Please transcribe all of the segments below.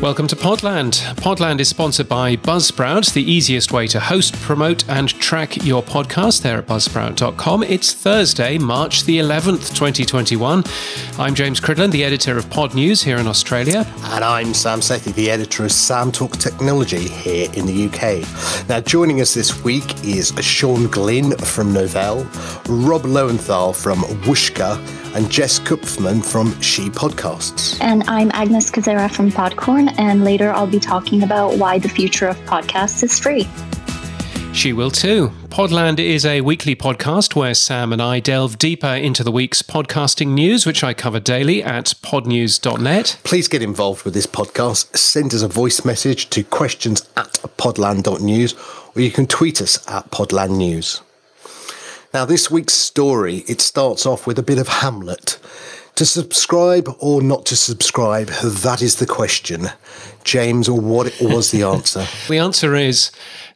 Welcome to Podland. Podland is sponsored by Buzzsprout, the easiest way to host, promote, and track your podcast there at buzzsprout.com. It's Thursday, March the 11th, 2021. I'm James Cridland, the editor of Pod News here in Australia. And I'm Sam Sethi, the editor of Sam Talk Technology here in the UK. Now, joining us this week is Sean Glynn from Novell, Rob Lowenthal from Whooshkaa, and Jess Kupferman from She Podcasts. And I'm Agnes Kozera from Podcorn, and later I'll be talking about why the future of podcasts is free. She will too. Podland is a weekly podcast where Sam and I delve deeper into the week's podcasting news, which I cover daily at podnews.net. Please get involved with this podcast. Send us a voice message to questions at podland.news, or you can tweet us at podlandnews. Now, this week's story, it starts off with a bit of Hamlet. To subscribe or not to subscribe, that is the question. James, what was the answer? the answer is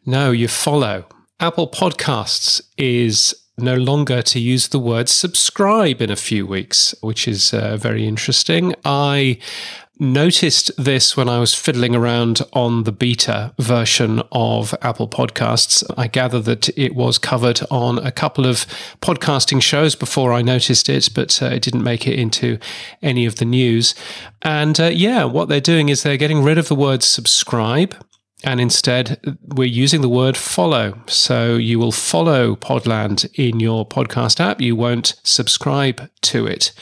no, you follow. Apple Podcasts is no longer to use the word subscribe in a few weeks, which is uh, very interesting. I noticed this when I was fiddling around on the beta version of Apple Podcasts. I gather that it was covered on a couple of podcasting shows before I noticed it, but uh, it didn't make it into any of the news. And uh, yeah, what they're doing is they're getting rid of the word subscribe. And instead, we're using the word follow. So you will follow Podland in your podcast app. You won't subscribe to it.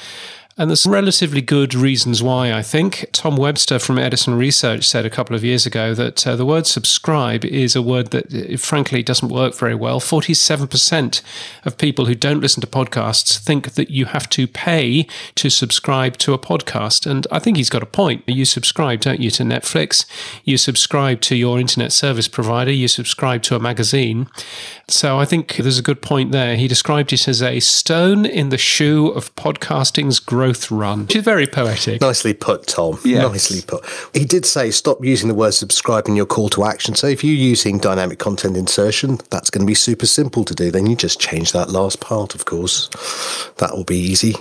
And there's relatively good reasons why, I think. Tom Webster from Edison Research said a couple of years ago that uh, the word subscribe is a word that, uh, frankly, doesn't work very well. 47% of people who don't listen to podcasts think that you have to pay to subscribe to a podcast. And I think he's got a point. You subscribe, don't you, to Netflix? You subscribe to your internet service provider. You subscribe to a magazine. So I think there's a good point there. He described it as a stone in the shoe of podcasting's growth growth run, which is very poetic. Nicely put, Tom. Yes. Nicely put. He did say stop using the word subscribe in your call to action. So if you're using dynamic content insertion, that's going to be super simple to do. Then you just change that last part, of course. That will be easy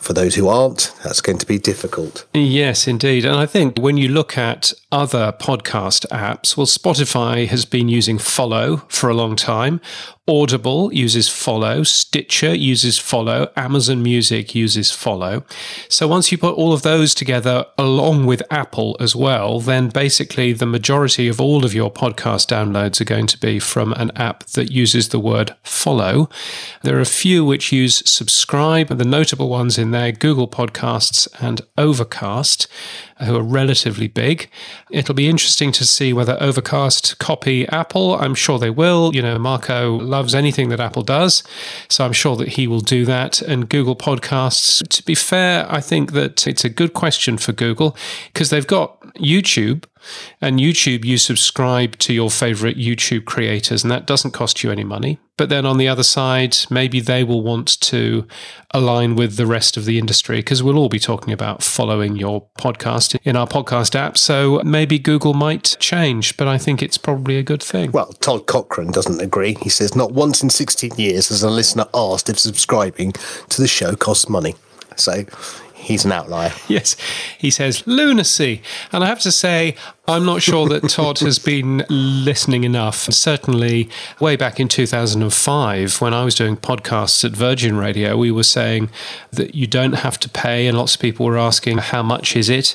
for those who aren't, that's going to be difficult. Yes, indeed. And I think when you look at other podcast apps, well, Spotify has been using Follow for a long time. Audible uses Follow, Stitcher uses Follow, Amazon Music uses Follow. So once you put all of those together along with Apple as well, then basically the majority of all of your podcast downloads are going to be from an app that uses the word follow. There are a few which use subscribe, and the notable ones in there Google Podcasts and Overcast who are relatively big. It'll be interesting to see whether Overcast copy Apple. I'm sure they will. You know, Marco loves anything that Apple does, so I'm sure that he will do that. And Google Podcasts, to be fair, I think that it's a good question for Google because they've got YouTube and YouTube, you subscribe to your favorite YouTube creators, and that doesn't cost you any money. But then on the other side, maybe they will want to align with the rest of the industry because we'll all be talking about following your podcast in our podcast app. So maybe Google might change, but I think it's probably a good thing. Well, Todd Cochrane doesn't agree. He says, Not once in 16 years has a listener asked if subscribing to the show costs money. So he's an outlier. Yes, he says lunacy. And I have to say, I'm not sure that Todd has been listening enough. Certainly, way back in 2005, when I was doing podcasts at Virgin Radio, we were saying that you don't have to pay, and lots of people were asking, how much is it?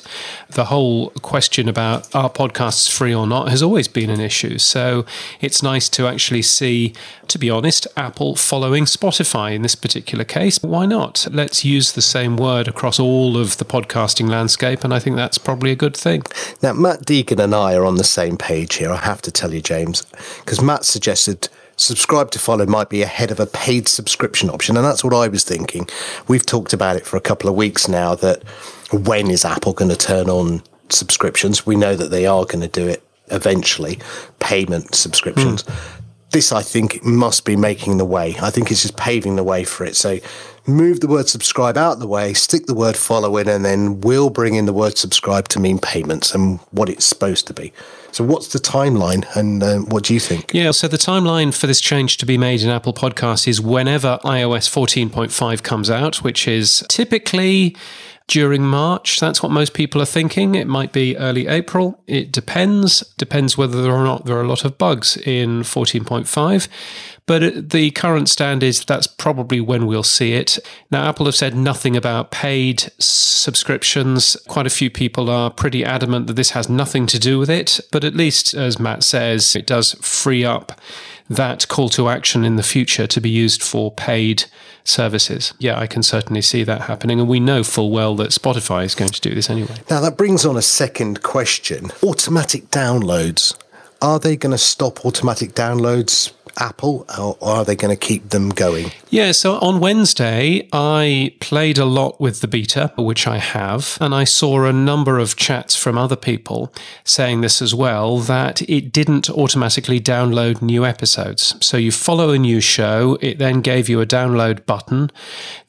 The whole question about are podcasts free or not has always been an issue. So it's nice to actually see, to be honest, Apple following Spotify in this particular case. Why not? Let's use the same word across all of the podcasting landscape, and I think that's probably a good thing. Now, Matt D Deegan and I are on the same page here, I have to tell you, James, because Matt suggested subscribe to follow might be ahead of a paid subscription option. And that's what I was thinking. We've talked about it for a couple of weeks now that when is Apple going to turn on subscriptions? We know that they are going to do it eventually, payment subscriptions. Mm. This, I think, must be making the way. I think it's just paving the way for it. So move the word subscribe out of the way, stick the word follow in, and then we'll bring in the word subscribe to mean payments and what it's supposed to be. So, what's the timeline, and uh, what do you think? Yeah, so the timeline for this change to be made in Apple Podcasts is whenever iOS 14.5 comes out, which is typically during March. That's what most people are thinking. It might be early April. It depends. Depends whether or not there are a lot of bugs in 14.5. But uh, the current stand is that's probably when we'll see it. Now, Apple have said nothing about paid subscriptions. Quite a few people are pretty adamant that this has nothing to do with it. But at least, as Matt says, it does free up that call to action in the future to be used for paid services. Yeah, I can certainly see that happening. And we know full well that Spotify is going to do this anyway. Now, that brings on a second question automatic downloads. Are they going to stop automatic downloads Apple, or are they going to keep them going? Yeah, so on Wednesday, I played a lot with the beta, which I have, and I saw a number of chats from other people saying this as well that it didn't automatically download new episodes. So you follow a new show, it then gave you a download button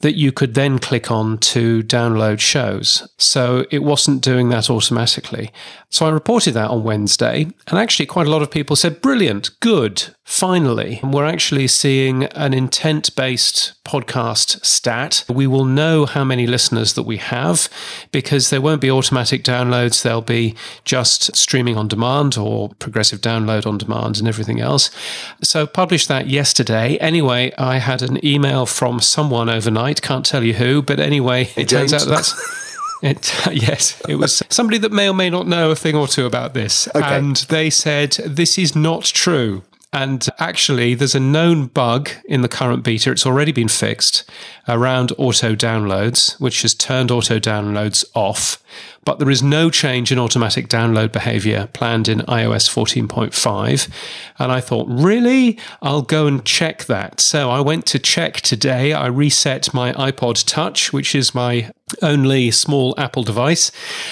that you could then click on to download shows. So it wasn't doing that automatically. So I reported that on Wednesday, and actually, quite a lot of people said, Brilliant, good, finally. We're actually seeing an intent based podcast stat. We will know how many listeners that we have because there won't be automatic downloads, there'll be just streaming on demand or progressive download on demand and everything else. So, published that yesterday. Anyway, I had an email from someone overnight, can't tell you who, but anyway, it turns out that's. It, yes, it was somebody that may or may not know a thing or two about this. Okay. And they said, this is not true. And actually, there's a known bug in the current beta. It's already been fixed around auto downloads, which has turned auto downloads off. But there is no change in automatic download behavior planned in iOS 14.5. And I thought, really? I'll go and check that. So I went to check today. I reset my iPod Touch, which is my only small Apple device.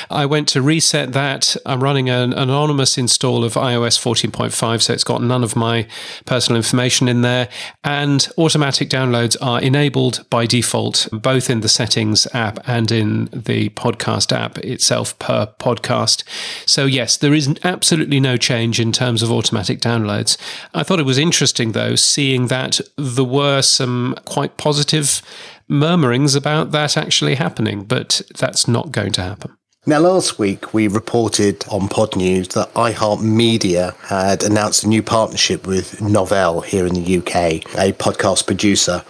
I went to reset that. I'm running an anonymous install of iOS 14.5, so it's got none of my personal information in there. And automatic downloads are enabled by default, both in the settings app and in the podcast app itself per podcast. So, yes, there is absolutely no change in terms of automatic downloads. I thought it was interesting, though, seeing that there were some quite positive murmurings about that actually happening, but that's not going to happen. Now, last week we reported on Pod News that iHeartMedia had announced a new partnership with Novell here in the UK, a podcast producer.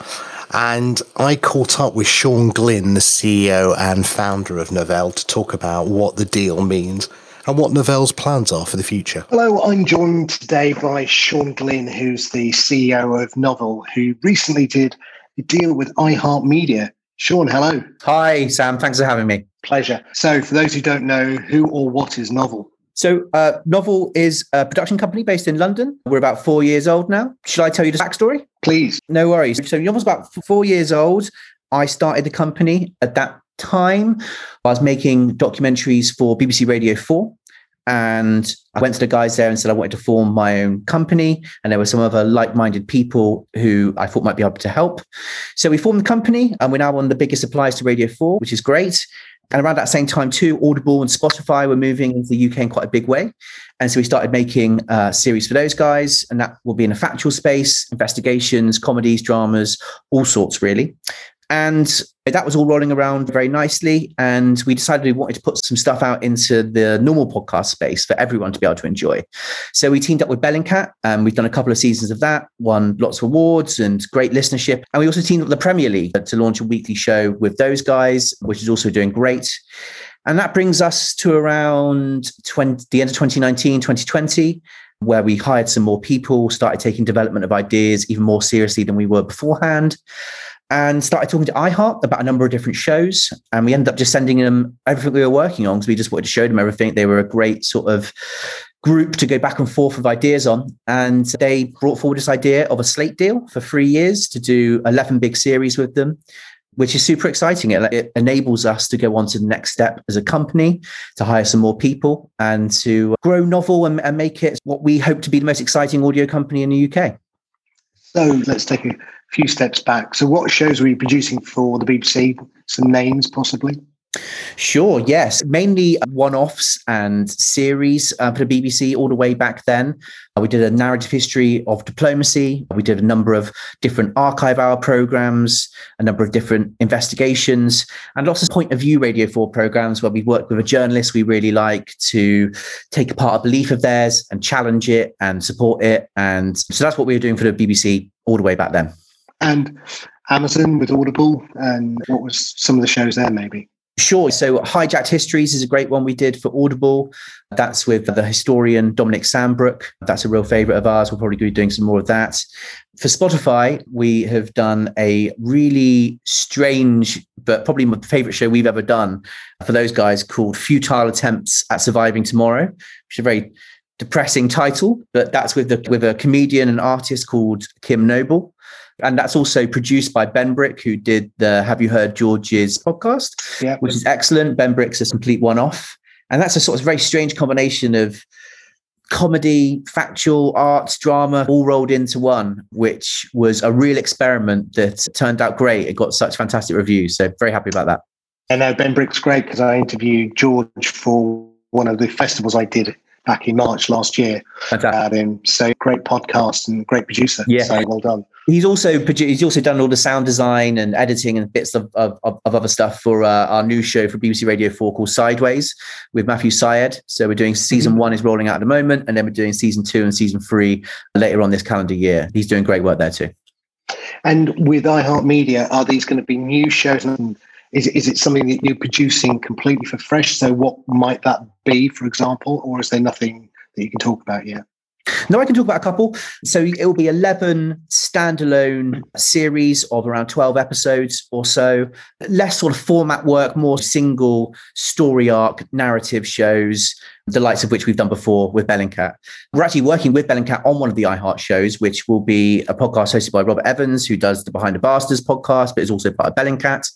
And I caught up with Sean Glynn, the CEO and founder of Novell, to talk about what the deal means and what Novell's plans are for the future. Hello, I'm joined today by Sean Glynn, who's the CEO of Novell, who recently did deal with iHeartMedia. Sean, hello. Hi, Sam. Thanks for having me. Pleasure. So, for those who don't know, who or what is Novel? So, uh, Novel is a production company based in London. We're about four years old now. Should I tell you the backstory? Please. No worries. So, Novel's about four years old. I started the company at that time. I was making documentaries for BBC Radio 4 and I went to the guys there and said I wanted to form my own company. And there were some other like minded people who I thought might be able to help. So we formed the company and we're now one of the biggest suppliers to Radio 4, which is great. And around that same time, too, Audible and Spotify were moving into the UK in quite a big way. And so we started making a series for those guys. And that will be in a factual space, investigations, comedies, dramas, all sorts, really. And that was all rolling around very nicely. And we decided we wanted to put some stuff out into the normal podcast space for everyone to be able to enjoy. So we teamed up with Bellingcat. and we've done a couple of seasons of that, won lots of awards and great listenership. And we also teamed up with the Premier League to launch a weekly show with those guys, which is also doing great. And that brings us to around 20, the end of 2019, 2020 where we hired some more people, started taking development of ideas even more seriously than we were beforehand and started talking to iHeart about a number of different shows. And we ended up just sending them everything we were working on because we just wanted to show them everything. They were a great sort of group to go back and forth with ideas on. And they brought forward this idea of a slate deal for three years to do 11 big series with them. Which is super exciting. It, it enables us to go on to the next step as a company, to hire some more people and to grow novel and, and make it what we hope to be the most exciting audio company in the UK. So let's take a few steps back. So, what shows were you producing for the BBC? Some names, possibly. Sure, yes. Mainly one offs and series uh, for the BBC all the way back then. Uh, we did a narrative history of diplomacy. We did a number of different archive hour programs, a number of different investigations, and lots of point of view Radio 4 programs where we worked with a journalist we really like to take apart a belief of theirs and challenge it and support it. And so that's what we were doing for the BBC all the way back then. And Amazon with Audible, and what was some of the shows there, maybe? Sure. So, Hijacked Histories is a great one we did for Audible. That's with the historian Dominic Sandbrook. That's a real favorite of ours. We'll probably be doing some more of that. For Spotify, we have done a really strange, but probably my favorite show we've ever done for those guys called Futile Attempts at Surviving Tomorrow, which is a very depressing title, but that's with the, with a comedian and artist called Kim Noble. And that's also produced by Benbrick, who did the Have You Heard George's podcast, Yeah. which is excellent. Benbrick's a complete one off. And that's a sort of very strange combination of comedy, factual, arts, drama, all rolled into one, which was a real experiment that turned out great. It got such fantastic reviews. So very happy about that. And know Benbrick's great because I interviewed George for one of the festivals I did back in March last year. Fantastic. Had him. So great podcast and great producer. Yeah. So well done. He's also produ- he's also done all the sound design and editing and bits of of, of other stuff for uh, our new show for BBC Radio Four called Sideways with Matthew Syed. So we're doing season one is rolling out at the moment, and then we're doing season two and season three later on this calendar year. He's doing great work there too. And with iHeartMedia, are these going to be new shows? And is, is it something that you're producing completely for fresh? So what might that be, for example? Or is there nothing that you can talk about yet? No, I can talk about a couple. So it will be 11 standalone series of around 12 episodes or so. Less sort of format work, more single story arc narrative shows, the likes of which we've done before with Bellingcat. We're actually working with Bellingcat on one of the iHeart shows, which will be a podcast hosted by Robert Evans, who does the Behind the Bastards podcast, but is also part of Bellingcat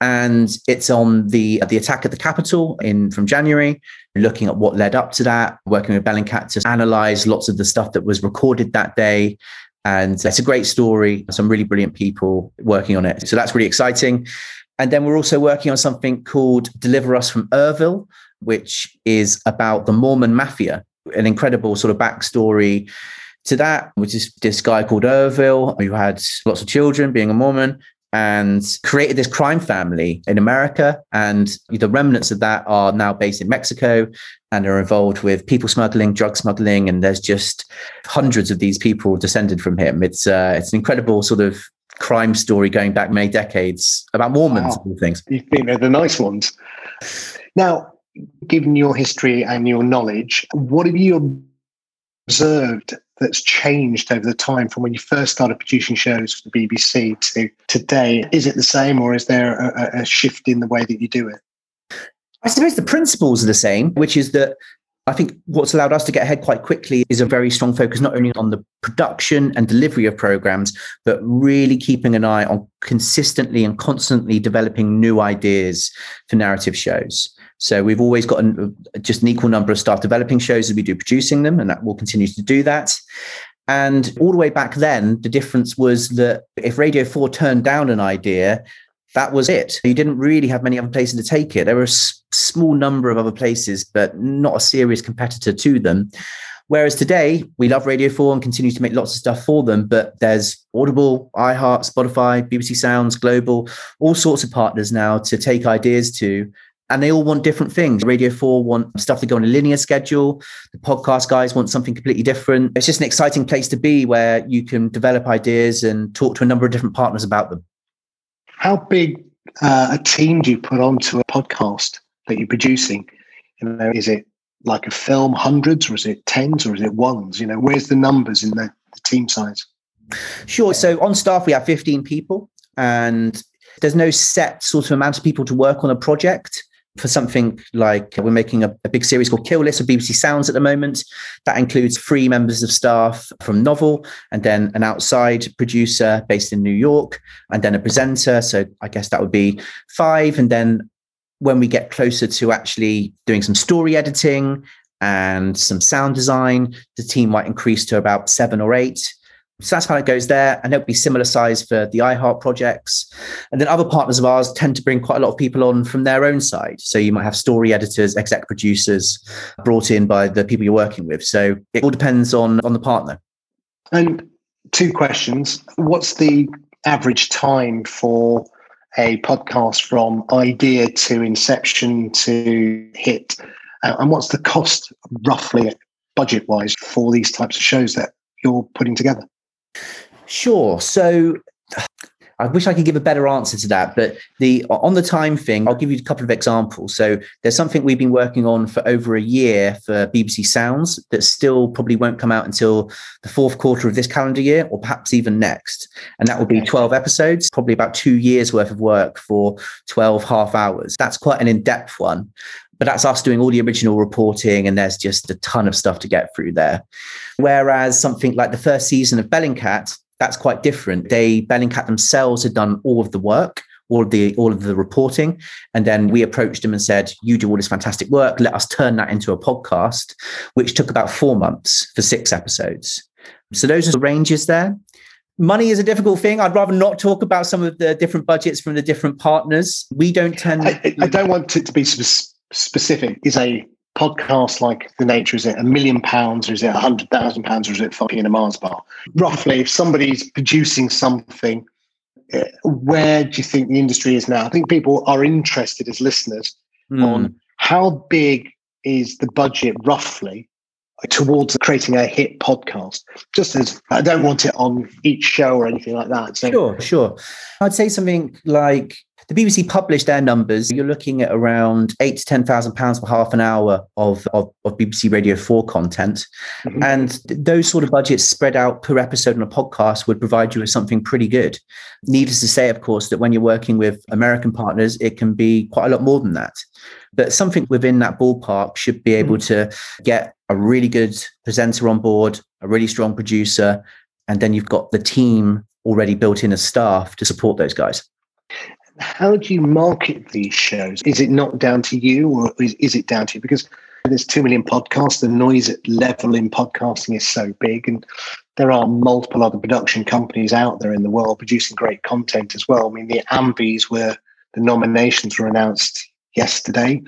and it's on the the attack at the Capitol in from January. Looking at what led up to that, working with Bellingcat to analyze lots of the stuff that was recorded that day, and it's a great story. Some really brilliant people working on it, so that's really exciting. And then we're also working on something called "Deliver Us from Ervil," which is about the Mormon mafia, an incredible sort of backstory to that, which is this guy called Ervil who had lots of children, being a Mormon, and created this crime family in America. And the remnants of that are now based in Mexico and are involved with people smuggling, drug smuggling, and there's just hundreds of these people descended from him. It's uh, it's an incredible sort of crime story going back many decades about Mormons Wow. and things. You think they're the nice ones. Now, given your history and your knowledge, what have you observed that's changed over the time from when you first started producing shows for the BBC to today? Is it the same or is there a, a- shift in the way that you do it? I suppose the principles are the same, which is that I think what's allowed us to get ahead quite quickly is a very strong focus not only on the production and delivery of programs, but really keeping an eye on consistently and constantly developing new ideas for narrative shows. So we've always got an, just an equal number of staff developing shows as we do producing them, and that will continue to do that. And all the way back then, the difference was that if Radio 4 turned down an idea, that was it. You didn't really have many other places to take it. There were a s- small number of other places, but not a serious competitor to them. Whereas today, we love Radio 4 and continue to make lots of stuff for them, but there's Audible, iHeart, Spotify, BBC Sounds, Global, all sorts of partners now to take ideas to. And they all want different things. Radio 4 want stuff to go on a linear schedule. The podcast guys want something completely different. It's just an exciting place to be where you can develop ideas and talk to a number of different partners about them. How big uh, a team do you put onto a podcast that you're producing? You know, is it like a film, hundreds, or is it tens, or is it ones? You know, where's the numbers in the, the team size? Sure. So on staff, we have 15 people, and there's no set sort of amount of people to work on a project. For something like we're making a, a big series called Kill List of BBC Sounds at the moment. That includes three members of staff from Novel, and then an outside producer based in New York, and then a presenter. So I guess that would be five. And then when we get closer to actually doing some story editing and some sound design, the team might increase to about seven or eight So that's how it goes there. And it'll be similar size for the iHeart projects. And then other partners of ours tend to bring quite a lot of people on from their own side. So you might have story editors, exec producers brought in by the people you're working with. So it all depends on, on the partner. And two questions. What's the average time for a podcast from idea to inception to hit? Uh, and what's the cost roughly budget wise for these types of shows that you're putting together? Sure. So I wish I could give a better answer to that, but the on the time thing, I'll give you a couple of examples. So there's something we've been working on for over a year for BBC Sounds that still probably won't come out until the fourth quarter of this calendar year, or perhaps even next. And that will be 12 episodes, probably about two years worth of work for 12 half hours. That's quite an in-depth one but that's us doing all the original reporting and there's just a ton of stuff to get through there whereas something like the first season of bellingcat that's quite different. They Bellingcat themselves had done all of the work, all of the all of the reporting, and then we approached them and said, "You do all this fantastic work. Let us turn that into a podcast," which took about four months for six episodes. So those are the ranges there. Money is a difficult thing. I'd rather not talk about some of the different budgets from the different partners. We don't tend. I, I don't want it to be specific. Is a podcast like the nature is it a million pounds or is it a hundred thousand pounds or is it fucking in a mars bar roughly if somebody's producing something eh, where do you think the industry is now i think people are interested as listeners mm. on how big is the budget roughly towards creating a hit podcast just as i don't want it on each show or anything like that so sure sure i'd say something like the BBC published their numbers. You're looking at around eight to ten thousand pounds for half an hour of, of, of BBC Radio 4 content. Mm-hmm. And those sort of budgets spread out per episode on a podcast would provide you with something pretty good. Needless to say, of course, that when you're working with American partners, it can be quite a lot more than that. But something within that ballpark should be able mm-hmm. to get a really good presenter on board, a really strong producer, and then you've got the team already built in as staff to support those guys how do you market these shows? Is it not down to you or is, is it down to you? Because there's 2 million podcasts, the noise level in podcasting is so big. And there are multiple other production companies out there in the world producing great content as well. I mean, the Ambies were, the nominations were announced yesterday.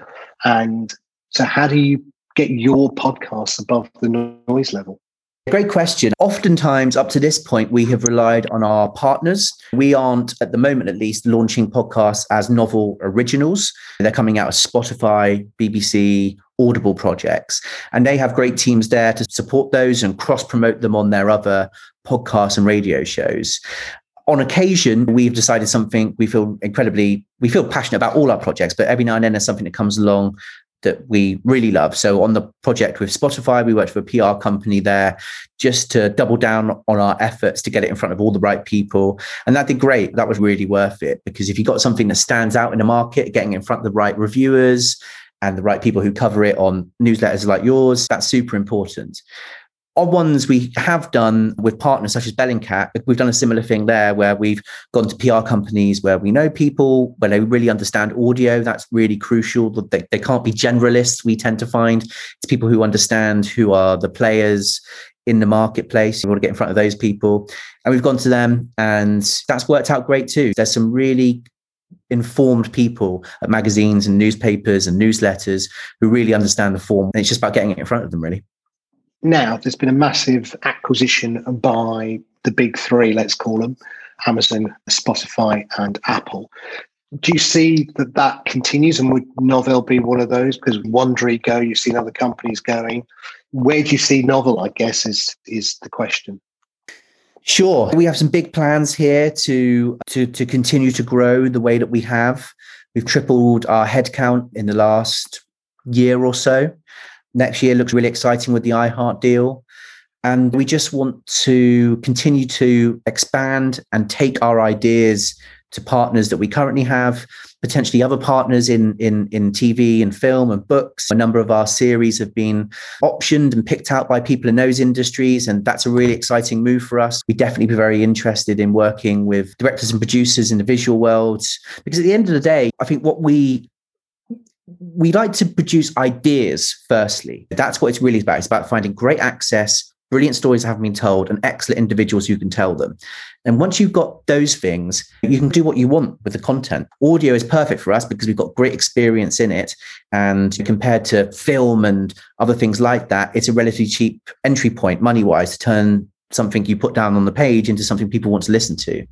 And so, how do you get your podcast above the noise level? Great question. Oftentimes, up to this point, we have relied on our partners. We aren't, at the moment at least, launching podcasts as novel originals. They're coming out as Spotify, BBC, Audible projects. And they have great teams there to support those and cross promote them on their other podcasts and radio shows on occasion we've decided something we feel incredibly we feel passionate about all our projects but every now and then there's something that comes along that we really love. So on the project with Spotify, we worked with a PR company there just to double down on our efforts to get it in front of all the right people. And that did great. That was really worth it because if you got something that stands out in the market, getting in front of the right reviewers and the right people who cover it on newsletters like yours, that's super important on ones we have done with partners such as Bellingcat, we've done a similar thing there where we've gone to PR companies where we know people, where they really understand audio. That's really crucial. They, they can't be generalists, we tend to find. It's people who understand who are the players in the marketplace. We want to get in front of those people. And we've gone to them, and that's worked out great too. There's some really informed people at magazines and newspapers and newsletters who really understand the form. And it's just about getting it in front of them, really now there's been a massive acquisition by the big three, let's call them Amazon, Spotify, and Apple. Do you see that that continues, and would Novel be one of those? Because Wondery go, you've seen other companies going. Where do you see Novel, I guess is is the question. Sure, we have some big plans here to to to continue to grow the way that we have. We've tripled our headcount in the last year or so. Next year looks really exciting with the iHeart deal. And we just want to continue to expand and take our ideas to partners that we currently have, potentially other partners in, in, in TV and film and books. A number of our series have been optioned and picked out by people in those industries. And that's a really exciting move for us. We'd definitely be very interested in working with directors and producers in the visual world. Because at the end of the day, I think what we we like to produce ideas firstly. That's what it's really about. It's about finding great access, brilliant stories haven't been told, and excellent individuals who can tell them. And once you've got those things, you can do what you want with the content. Audio is perfect for us because we've got great experience in it. And compared to film and other things like that, it's a relatively cheap entry point money wise to turn something you put down on the page into something people want to listen to.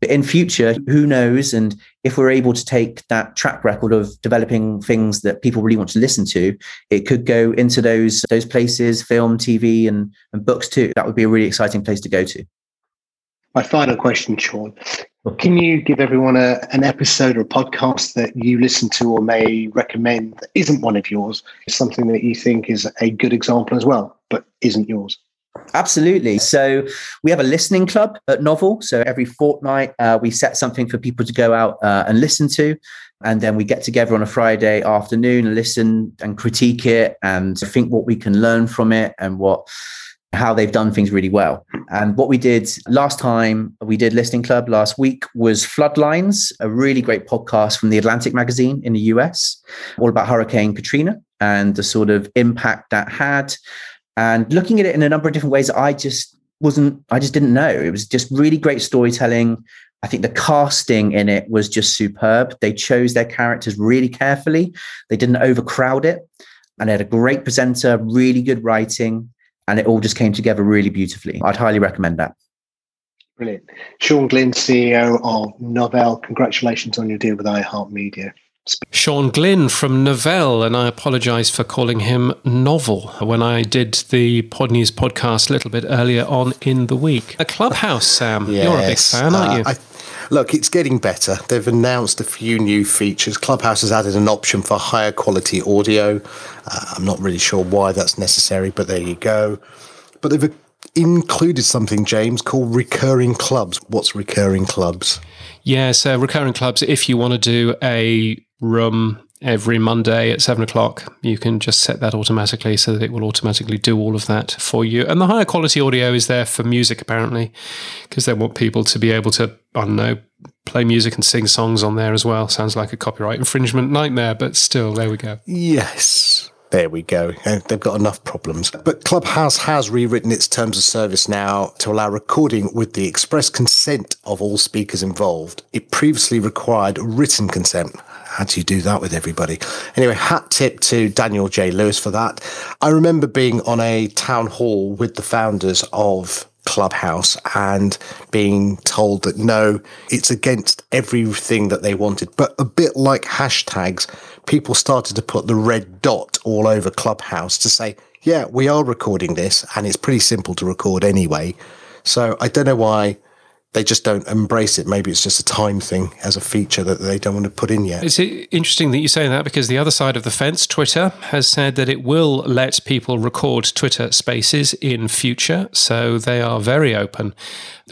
But in future, who knows? And if we're able to take that track record of developing things that people really want to listen to, it could go into those those places, film, TV, and, and books too. That would be a really exciting place to go to. My final question, Sean. Can you give everyone a, an episode or a podcast that you listen to or may recommend that isn't one of yours? Something that you think is a good example as well, but isn't yours? Absolutely. So we have a listening club at Novel. So every fortnight, uh, we set something for people to go out uh, and listen to. And then we get together on a Friday afternoon and listen and critique it and think what we can learn from it and what how they've done things really well. And what we did last time we did Listening Club last week was Floodlines, a really great podcast from the Atlantic magazine in the US, all about Hurricane Katrina and the sort of impact that had and looking at it in a number of different ways i just wasn't i just didn't know. It was just really great storytelling. I think the casting in it was just superb. They chose their characters really carefully. They didn't overcrowd it. And they had a great presenter really good writing and it all just came together really beautifully. I'd highly recommend that. Brilliant. Sean glynn ceo of novell congratulations on your deal with iheartmedia Sean Glynn from Novell, and I apologise for calling him Novel when I did the Pod News podcast a little bit earlier on in the week. A Clubhouse, Sam. Yes, You're a big fan, aren't you? Uh, I, look, it's getting better. They've announced a few new features. Clubhouse has added an option for higher quality audio. Uh, I'm not really sure why that's necessary, but there you go. But they've included something, James, called recurring clubs. What's recurring clubs? Yeah, so recurring clubs, if you want to do a room every Monday at seven o'clock. You can just set that automatically so that it will automatically do all of that for you. And the higher quality audio is there for music, apparently, because they want people to be able to, I don't know, play music and sing songs on there as well. Sounds like a copyright infringement nightmare, but still, there we go. Yes. There we go. Uh, they've got enough problems. But Clubhouse has rewritten its terms of service now to allow recording with the express consent of all speakers involved. It previously required written consent. How do you do that with everybody? Anyway, hat tip to Daniel J. Lewis for that. I remember being on a town hall with the founders of Clubhouse and being told that no, it's against everything that they wanted. But a bit like hashtags, people started to put the red dot all over Clubhouse to say, yeah, we are recording this and it's pretty simple to record anyway. So I don't know why they just don't embrace it. Maybe it's just a time thing as a feature that they don't want to put in yet. It's interesting that you say that because the other side of the fence, Twitter, has said that it will let people record Twitter spaces in future. So they are very open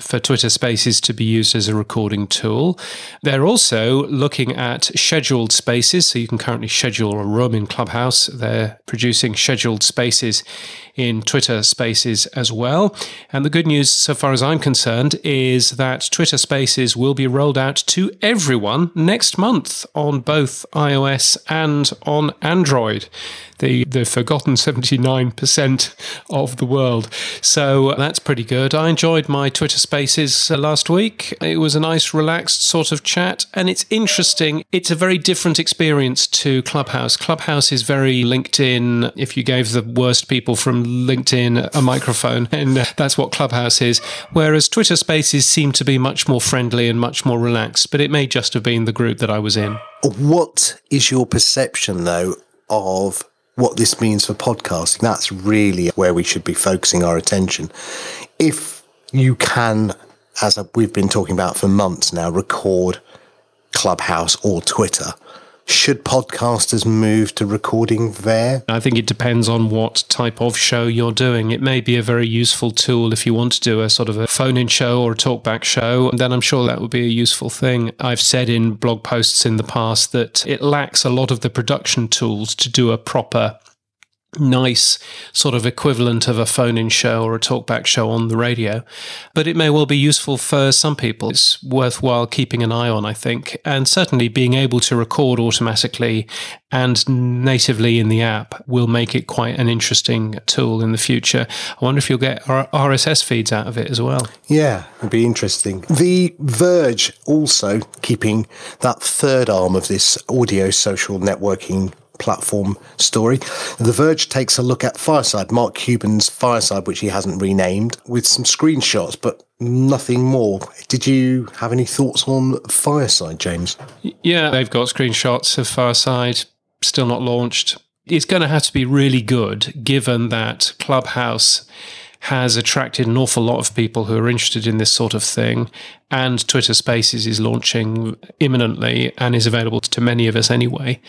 for Twitter spaces to be used as a recording tool. They're also looking at scheduled spaces. So you can currently schedule a room in Clubhouse. They're producing scheduled spaces in Twitter spaces as well. And the good news, so far as I'm concerned, is that Twitter spaces will be rolled out to everyone next month on both iOS and on Android the, the forgotten 79% of the world. So that's pretty good. I enjoyed my Twitter spaces uh, last week. It was a nice, relaxed sort of chat, and it's interesting. It's a very different experience to Clubhouse. Clubhouse is very LinkedIn. If you gave the worst people from LinkedIn a microphone, and uh, that's what Clubhouse is. Whereas Twitter spaces seem to be much more friendly and much more relaxed, but it may just have been the group that I was in. What is your perception, though, of what this means for podcasting. That's really where we should be focusing our attention. If you can, as we've been talking about for months now, record Clubhouse or Twitter, should podcasters move to recording there? I think it depends on what type of show you're doing. It may be a very useful tool if you want to do a sort of a phone in show or a talkback show, and then I'm sure that would be a useful thing. I've said in blog posts in the past that it lacks a lot of the production tools to do a proper nice sort of equivalent of a phone in show or a talkback show on the radio. But it may well be useful for some people. It's worthwhile keeping an eye on, I think. And certainly being able to record automatically and natively in the app will make it quite an interesting tool in the future. I wonder if you'll get RSS feeds out of it as well. Yeah, it'd be interesting. The Verge also keeping that third arm of this audio social networking platform story. The Verge takes a look at Fireside, Mark Cuban's Fireside, which he hasn't renamed, with some screenshots, but nothing more. Did you have any thoughts on Fireside, James? Yeah, they've got screenshots of Fireside, still not launched. It's going to have to be really good given that Clubhouse has attracted an awful lot of people who are interested in this sort of thing. And Twitter Spaces is launching imminently and is available to many of us anyway.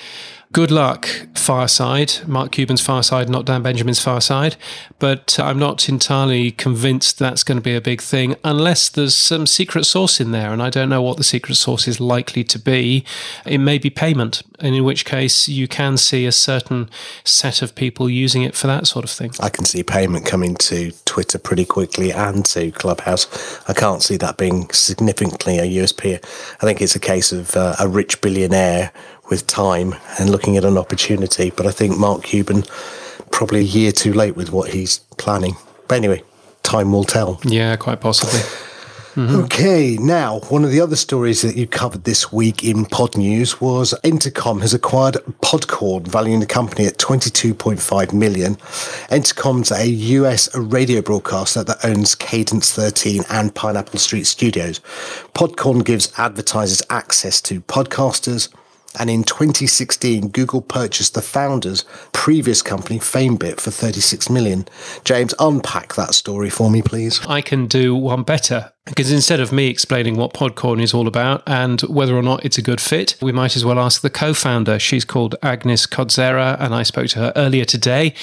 Good luck, Fireside, Mark Cuban's Fireside, not Dan Benjamin's Fireside. But I'm not entirely convinced that's going to be a big thing unless there's some secret sauce in there. And I don't know what the secret sauce is likely to be. It may be payment, and in which case you can see a certain set of people using it for that sort of thing. I can see payment coming to Twitter pretty quickly and to Clubhouse. I can't see that being significantly a USP. I think it's a case of uh, a rich billionaire with time and looking at an opportunity. But I think Mark Cuban probably a year too late with what he's planning. But anyway, time will tell. Yeah, quite possibly. Mm-hmm. Okay, now one of the other stories that you covered this week in Pod News was Entercom has acquired Podcorn, valuing the company at 22.5 million. Entercom's a US radio broadcaster that owns Cadence 13 and Pineapple Street Studios. Podcorn gives advertisers access to podcasters, and in 2016, Google purchased the founder's previous company, FameBit, for 36 million. James, unpack that story for me, please. I can do one better because instead of me explaining what Podcorn is all about and whether or not it's a good fit, we might as well ask the co founder. She's called Agnes Kozera, and I spoke to her earlier today.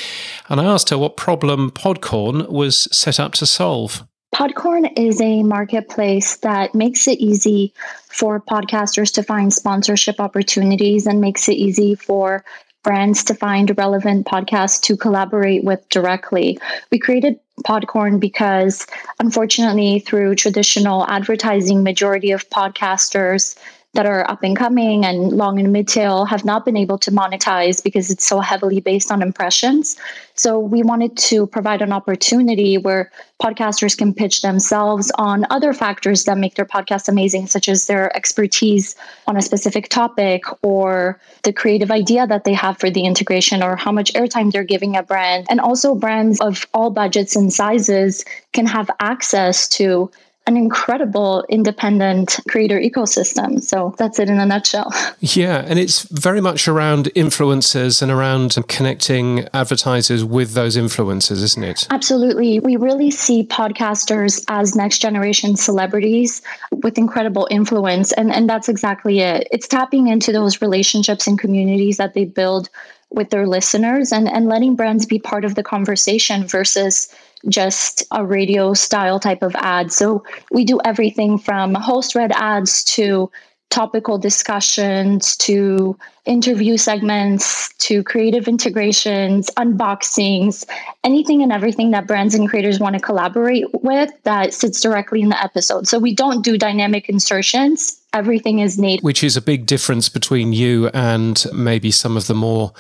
And I asked her what problem Podcorn was set up to solve. Podcorn is a marketplace that makes it easy for podcasters to find sponsorship opportunities and makes it easy for brands to find relevant podcasts to collaborate with directly. We created Podcorn because unfortunately through traditional advertising majority of podcasters that are up and coming and long and mid tail have not been able to monetize because it's so heavily based on impressions. So we wanted to provide an opportunity where podcasters can pitch themselves on other factors that make their podcast amazing, such as their expertise on a specific topic or the creative idea that they have for the integration or how much airtime they're giving a brand. And also brands of all budgets and sizes can have access to an incredible independent creator ecosystem. So that's it in a nutshell. Yeah, and it's very much around influencers and around connecting advertisers with those influencers, isn't it? Absolutely. We really see podcasters as next generation celebrities with incredible influence. And, and that's exactly it. It's tapping into those relationships and communities that they build with their listeners and, and letting brands be part of the conversation versus just a radio style type of ad. So we do everything from host read ads to topical discussions to interview segments to creative integrations, unboxings, anything and everything that brands and creators want to collaborate with that sits directly in the episode. So we don't do dynamic insertions everything is native. Which is a big difference between you and maybe some of the more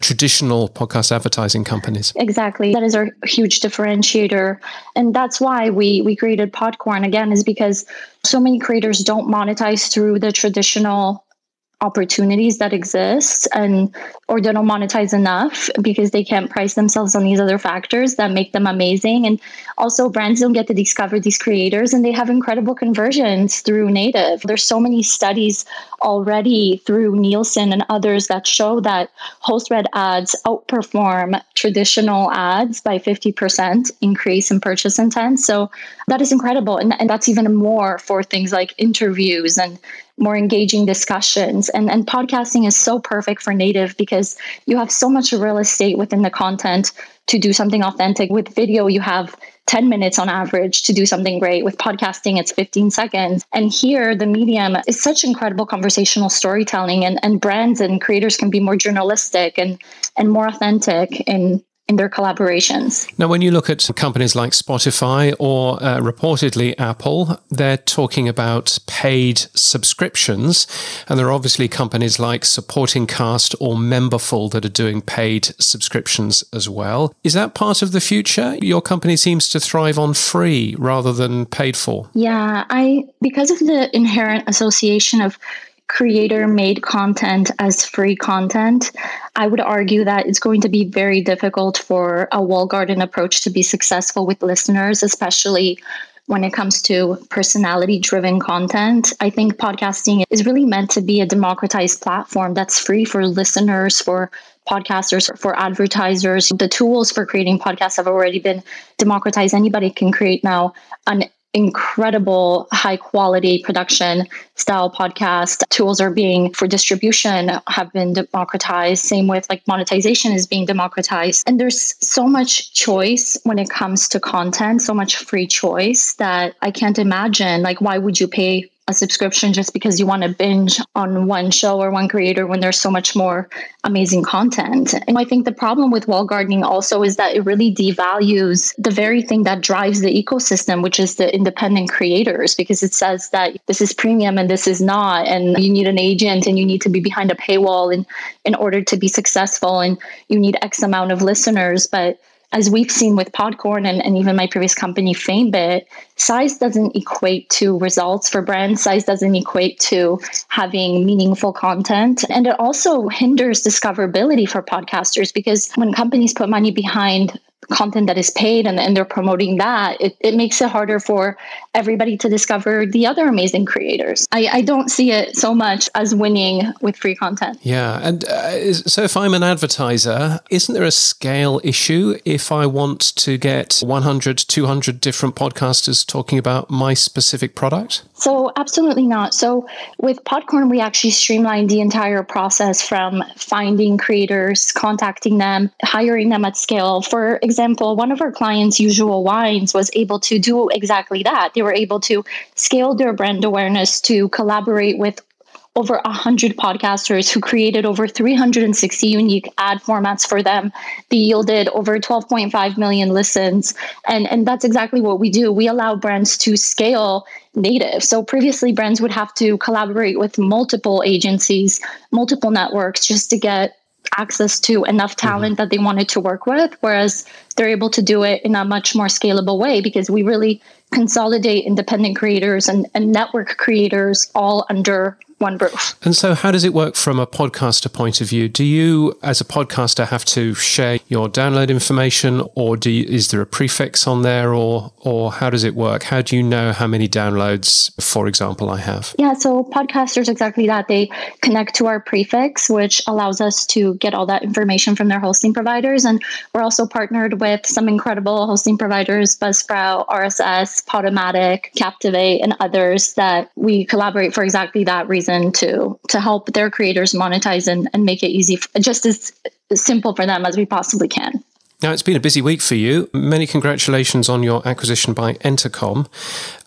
traditional podcast advertising companies. Exactly. That is our huge differentiator. And that's why we we created Podcorn again is because so many creators don't monetize through the traditional opportunities that exist and or they don't monetize enough because they can't price themselves on these other factors that make them amazing. And also brands don't get to discover these creators and they have incredible conversions through native. There's so many studies already through nielsen and others that show that host read ads outperform traditional ads by 50% increase in purchase intent. So that is incredible. And, and that's even more for things like interviews and more engaging discussions. And, and podcasting is so perfect for native because you have so much real estate within the content to do something authentic. With video, you have 10 minutes on average to do something great. With podcasting, it's 15 seconds. And here, the medium is such incredible conversational storytelling, and, and brands and creators can be more journalistic and, and more authentic in in their collaborations. Now, when you look at companies like Spotify or uh, reportedly Apple, they're talking about paid subscriptions. And there are obviously companies like Supporting Cast or Memberful that are doing paid subscriptions as well. Is that part of the future? Your company seems to thrive on free rather than paid for. Yeah, I because of the inherent association of creator made content as free content, I would argue that it's going to be very difficult for a wall garden approach to be successful with listeners, especially when it comes to personality driven content. I think podcasting is really meant to be a democratized platform that's free for listeners, for podcasters, for advertisers. The tools for creating podcasts have already been democratized. Anybody can create now an incredible high quality production style podcast. Tools are being for distribution have been democratized. Same with like monetization is being democratized. And there's so much choice when it comes to content so much free choice that i can't imagine like why would you pay a subscription just because you want to binge on one show or one creator when there's so much more amazing content. And I think the problem with wall gardening also is that it really devalues the very thing that drives the ecosystem, which is the independent creators, because it says that this is premium and this is not, and you need an agent and you need to be behind a paywall in, in order to be successful, and you need X amount of listeners. But as we've seen with Podcorn and, and even my previous company, FameBit, size doesn't equate to results for brands. Size doesn't equate to having meaningful content. And it also hinders discoverability for podcasters because when companies put money behind content that is paid and, and they're promoting that, it, it makes it harder for everybody to discover the other amazing creators. I, I don't see it so much as winning with free content. Yeah. And uh, so if I'm an advertiser, isn't there a scale issue if I want to get 100, 200 different podcasters talking about my specific product? So, absolutely not. So, with Podcorn, we actually streamlined the entire process from finding creators, contacting them, hiring them at scale. For example, one of our clients, Usual Wines, was able to do exactly that. They were able to scale their brand awareness to collaborate with over 100 podcasters who created over 360 unique ad formats for them. They yielded over 12.5 million listens. And, and that's exactly what we do. We allow brands to scale native. So previously, brands would have to collaborate with multiple agencies, multiple networks just to get access to enough mm-hmm. talent mm-hmm. that they wanted to work with. Whereas they're able to do it in a much more scalable way because we really consolidate independent creators and, and network creators all under one roof. And so, how does it work from a podcaster point of view? Do you, as a podcaster, have to share your download information, or do you, is there a prefix on there, or or how does it work? How do you know how many downloads, for example, I have? Yeah, so podcasters exactly that. They connect to our prefix, which allows us to get all that information from their hosting providers, and we're also partnered with some incredible hosting providers, Buzzsprout, RSS, Podomatic, Captivate, and others that we collaborate for exactly that reason reason to to help their creators monetize and, and make it easy, just as simple for them as we possibly can. Now, it's been a busy week for you. Many congratulations on your acquisition by Entercom.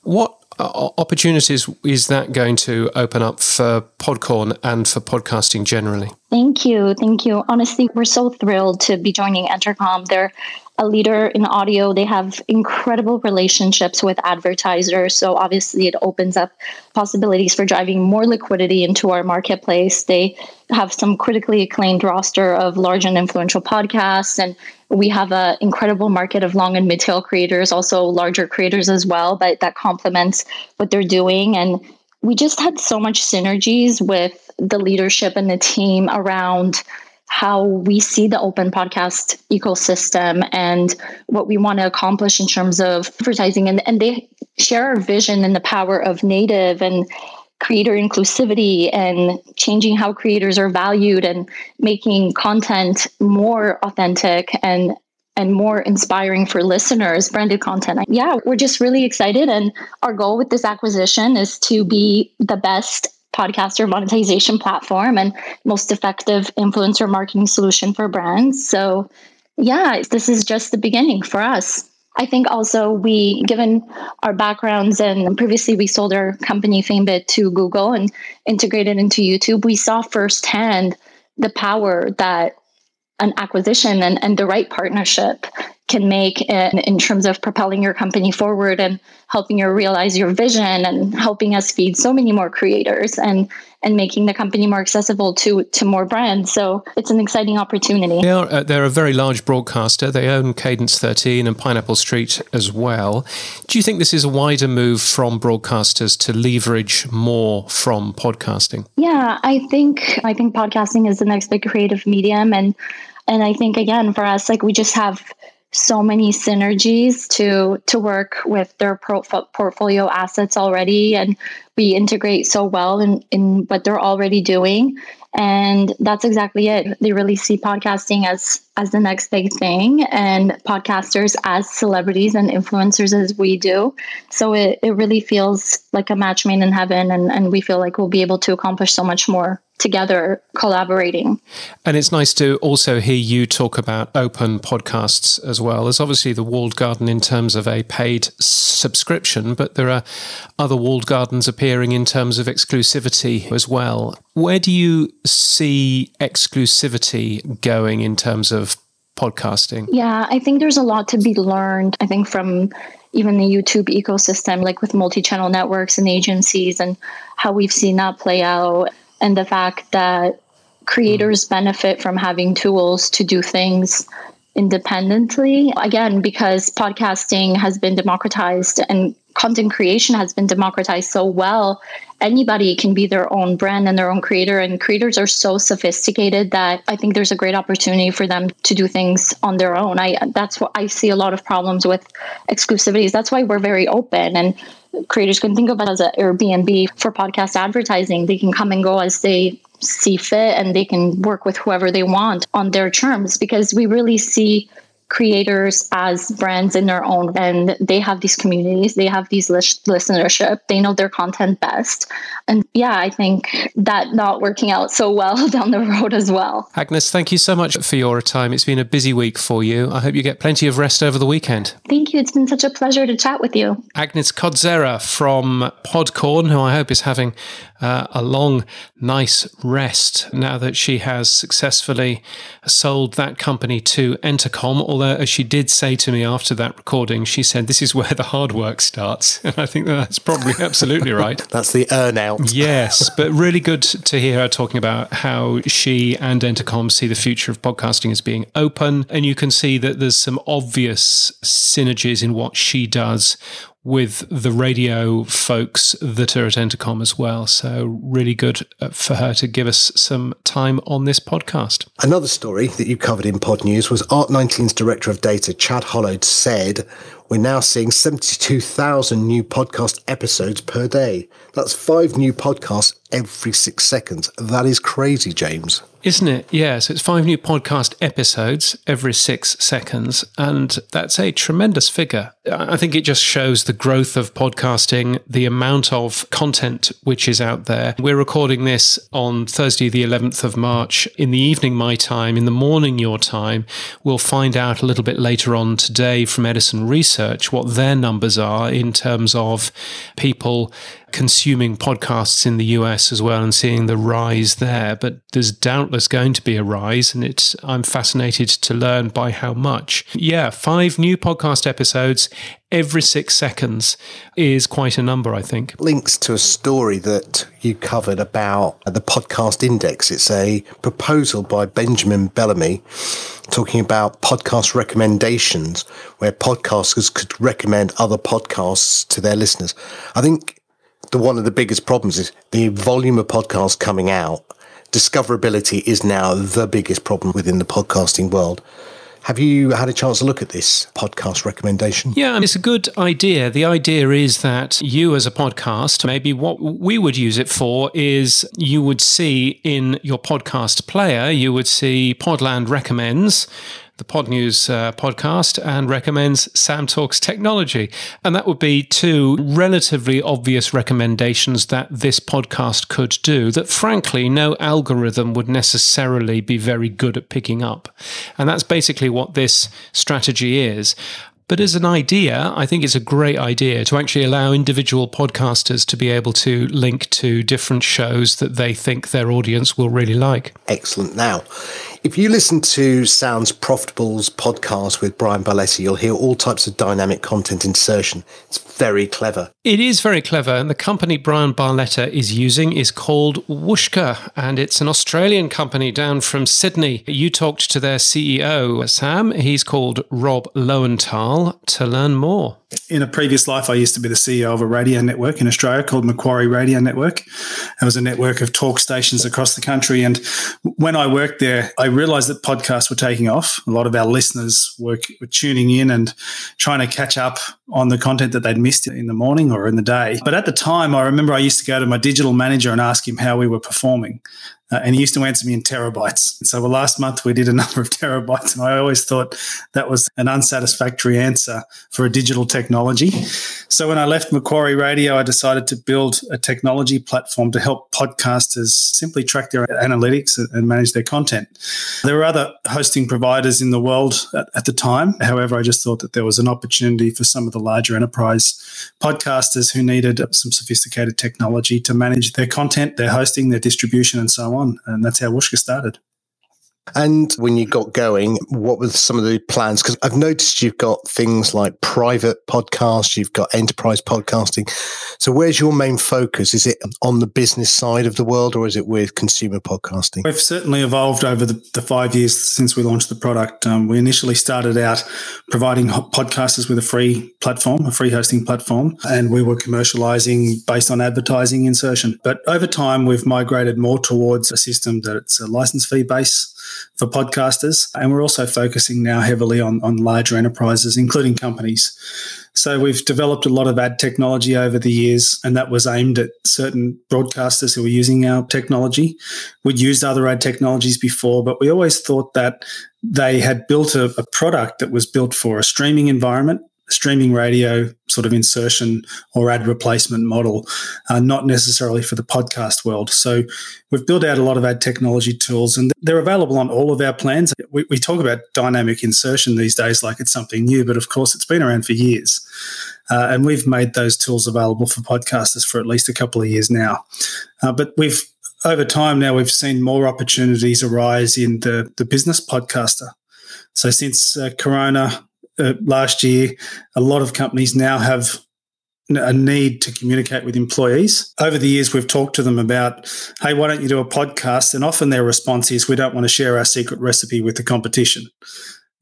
What uh, opportunities is that going to open up for Podcorn and for podcasting generally? Thank you. Thank you. Honestly, we're so thrilled to be joining Entercom. They're a leader in audio. They have incredible relationships with advertisers. So obviously, it opens up possibilities for driving more liquidity into our marketplace. They have some critically acclaimed roster of large and influential podcasts. And we have an incredible market of long and mid tail creators, also larger creators as well, but that complements what they're doing. And we just had so much synergies with the leadership and the team around how we see the open podcast ecosystem and what we want to accomplish in terms of advertising. And, and they share our vision and the power of native and creator inclusivity and changing how creators are valued and making content more authentic and and more inspiring for listeners branded content yeah we're just really excited and our goal with this acquisition is to be the best podcaster monetization platform and most effective influencer marketing solution for brands. So yeah, this is just the beginning for us. I think also we, given our backgrounds and previously we sold our company FameBit to Google and integrated into YouTube, we saw firsthand the power that an acquisition and, and the right partnership can make in, in terms of propelling your company forward and helping you realize your vision and helping us feed so many more creators and and making the company more accessible to to more brands. So it's an exciting opportunity. They are uh, they're a very large broadcaster. They own Cadence 13 and Pineapple Street as well. Do you think this is a wider move from broadcasters to leverage more from podcasting? Yeah, I think I think podcasting is the next big creative medium and and I think again for us like we just have so many synergies to to work with their portfolio assets already and we integrate so well in, in what they're already doing. And that's exactly it. They really see podcasting as as the next big thing and podcasters as celebrities and influencers as we do. So it, it really feels like a match made in heaven and, and we feel like we'll be able to accomplish so much more together collaborating. And it's nice to also hear you talk about open podcasts as well. There's obviously the walled garden in terms of a paid subscription, but there are other walled gardens appearing in terms of exclusivity as well. Where do you see exclusivity going in terms of podcasting? Yeah, I think there's a lot to be learned. I think from even the YouTube ecosystem, like with multi channel networks and agencies, and how we've seen that play out and the fact that creators mm. benefit from having tools to do things independently. Again, because podcasting has been democratized and content creation has been democratized so well, anybody can be their own brand and their own creator. And creators are so sophisticated that I think there's a great opportunity for them to do things on their own. I that's what I see a lot of problems with exclusivities. That's why we're very open and creators can think of it as an Airbnb for podcast advertising. They can come and go as they see fit and they can work with whoever they want on their terms because we really see creators as brands in their own and they have these communities they have these listenership they know their content best. And yeah i think that not working out so well down the road as well. Agnes thank you so much for your time. It's been a busy week for you. I hope you get plenty of rest over the weekend. Thank you. It's been such a pleasure to chat with you. Agnes Kozera from podcorn who i hope is having uh, a long, nice rest now that she has successfully sold that company to Entercom. Although, as she did say to me after that recording, she said, This is where the hard work starts. And I think that's probably absolutely right. that's the earn out. yes, but really good to hear her talking about how she and Entercom see the future of podcasting as being open. And you can see that there's some obvious synergies in what she does with the radio folks that are at Entercom as well. So, really good uh, for her to give us some time on this podcast. Another story that you covered in Pod News was Art19's director of data, Chad Hollowed, said we're now seeing 72,000 new podcast episodes per day. That's five new podcasts every six seconds. That is crazy, James. Isn't it? Yeah. So it's five new podcast episodes every six seconds. And that's a tremendous figure. I think it just shows the growth of podcasting, the amount of content which is out there. We're recording this on Thursday, the 11th of March, in the evening, my time, in the morning, your time. We'll find out a little bit later on today from Edison Research what their numbers are in terms of people consuming podcasts in the US as well and seeing the rise there. But there's doubtless going to be a rise, and it's I'm fascinated to learn by how much. Yeah, five new podcast episodes every six seconds is quite a number, I think. Links to a story that you covered about the podcast index. It's a proposal by Benjamin Bellamy talking about podcast recommendations where podcasters could recommend other podcasts to their listeners. I think the one of the biggest problems is the volume of podcasts coming out. Discoverability is now the biggest problem within the podcasting world. Have you had a chance to look at this podcast recommendation? Yeah, it's a good idea. The idea is that you, as a podcast, maybe what we would use it for is you would see in your podcast player, you would see Podland recommends the Pod News uh, podcast and recommends Sam Talks Technology. And that would be two relatively obvious recommendations that this podcast could do that, frankly, no algorithm would necessarily be very good at picking up. And that's basically what this strategy is. But as an idea, I think it's a great idea to actually allow individual podcasters to be able to link to different shows that they think their audience will really like. Excellent. Now, if you listen to Sounds Profitable's podcast with Brian Barletta, you'll hear all types of dynamic content insertion. It's very clever. It is very clever. And the company Brian Barletta is using is called Whooshkaa, and it's an Australian company down from Sydney. You talked to their CEO, Sam. He's called Rob Loewenthal to learn more in a previous life, I used to be the CEO of a radio network in Australia called Macquarie Radio Network. It was a network of talk stations across the country. And when I worked there, I realized that podcasts were taking off. A lot of our listeners were, were tuning in and trying to catch up on the content that they'd missed in the morning or in the day. But at the time, I remember I used to go to my digital manager and ask him how we were performing. Uh, and he used to answer me in terabytes. So well, last month we did a number of terabytes, and I always thought that was an unsatisfactory answer for a digital technology. So when I left Macquarie Radio, I decided to build a technology platform to help podcasters simply track their analytics and manage their content. There were other hosting providers in the world at, at the time. However, I just thought that there was an opportunity for some of the larger enterprise podcasters who needed some sophisticated technology to manage their content, their hosting, their distribution, and so on. And that's how Whooshkaa started. And when you got going, what were some of the plans? Because I've noticed you've got things like private podcasts, you've got enterprise podcasting. So, where's your main focus? Is it on the business side of the world or is it with consumer podcasting? We've certainly evolved over the, the five years since we launched the product. Um, we initially started out providing podcasters with a free platform, a free hosting platform, and we were commercializing based on advertising insertion. But over time, we've migrated more towards a system that it's a license fee base for podcasters. And we're also focusing now heavily on, on larger enterprises, including companies. So we've developed a lot of ad technology over the years, and that was aimed at certain broadcasters who were using our technology. We'd used other ad technologies before, but we always thought that they had built a, a product that was built for a streaming environment streaming radio sort of insertion or ad replacement model, uh, not necessarily for the podcast world. So we've built out a lot of ad technology tools and they're available on all of our plans. We, we talk about dynamic insertion these days like it's something new, but of course it's been around for years. Uh, and we've made those tools available for podcasters for at least a couple of years now. Uh, but we've over time now we've seen more opportunities arise in the, the business podcaster. So since uh, Corona, uh, last year, a lot of companies now have a need to communicate with employees. Over the years, we've talked to them about, hey, why don't you do a podcast? And often their response is, we don't want to share our secret recipe with the competition.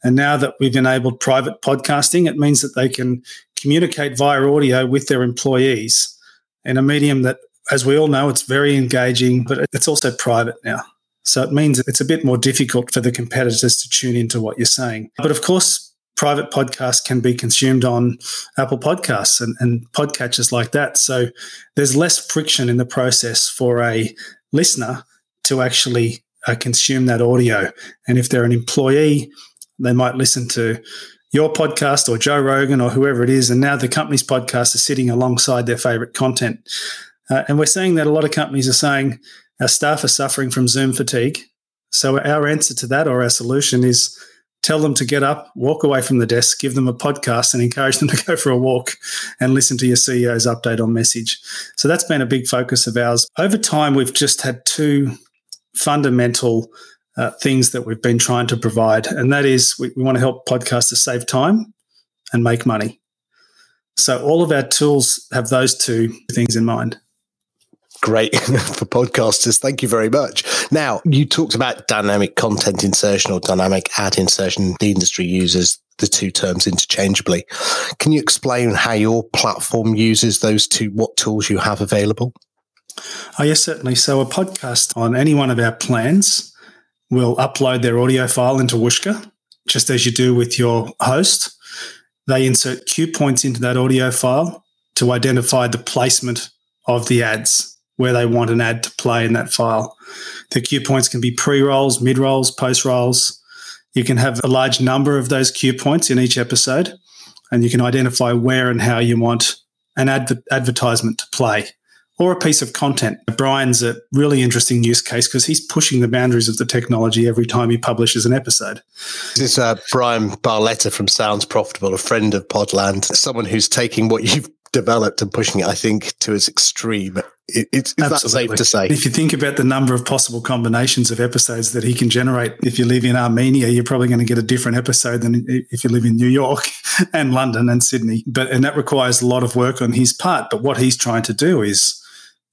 And now that we've enabled private podcasting, it means that they can communicate via audio with their employees in a medium that, as we all know, it's very engaging, but it's also private now. So it means it's a bit more difficult for the competitors to tune into what you're saying. But of course, private podcasts can be consumed on Apple Podcasts and, and podcatchers like that. So there's less friction in the process for a listener to actually uh, consume that audio. And if they're an employee, they might listen to your podcast or Joe Rogan or whoever it is. And now the company's podcast is sitting alongside their favorite content. Uh, and we're seeing that a lot of companies are saying our staff are suffering from Zoom fatigue. So our answer to that or our solution is tell them to get up, walk away from the desk, give them a podcast, and encourage them to go for a walk and listen to your CEO's update on message. So that's been a big focus of ours. Over time, we've just had two fundamental uh, things that we've been trying to provide, and that is we, we want to help podcasters save time and make money. So all of our tools have those two things in mind great for podcasters. Thank you very much. Now, you talked about dynamic content insertion or dynamic ad insertion. The industry uses the two terms interchangeably. Can you explain how your platform uses those two, what tools you have available? Oh, yes, certainly. So, a podcast on any one of our plans will upload their audio file into Whooshkaa, just as you do with your host. They insert cue points into that audio file to identify the placement of the ads where they want an ad to play in that file. The cue points can be pre rolls, mid rolls, post rolls. You can have a large number of those cue points in each episode, and you can identify where and how you want an adver- advertisement to play or a piece of content. Brian's a really interesting use case because he's pushing the boundaries of the technology every time he publishes an episode. This is uh, Brian Barletta from Sounds Profitable, a friend of Podland, someone who's taking what you've developed and pushing it, I think, to its extreme. It, it's, it's that safe to say. If you think about the number of possible combinations of episodes that he can generate, if you live in Armenia, you're probably going to get a different episode than if you live in New York and London and Sydney. But and that requires a lot of work on his part. But what he's trying to do is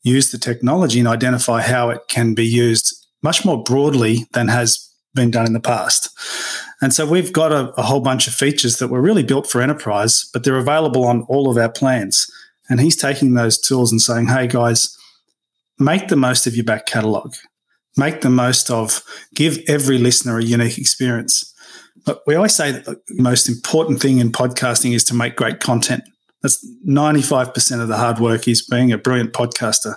use the technology and identify how it can be used much more broadly than has been done in the past. And so we've got a, a, whole bunch of features that were really built for enterprise, but they're available on all of our plans. And he's taking those tools and saying, hey guys, make the most of your back catalog. Make the most of, give every listener a unique experience. But we always say that the most important thing in podcasting is to make great content. That's 95% of the hard work is being a brilliant podcaster.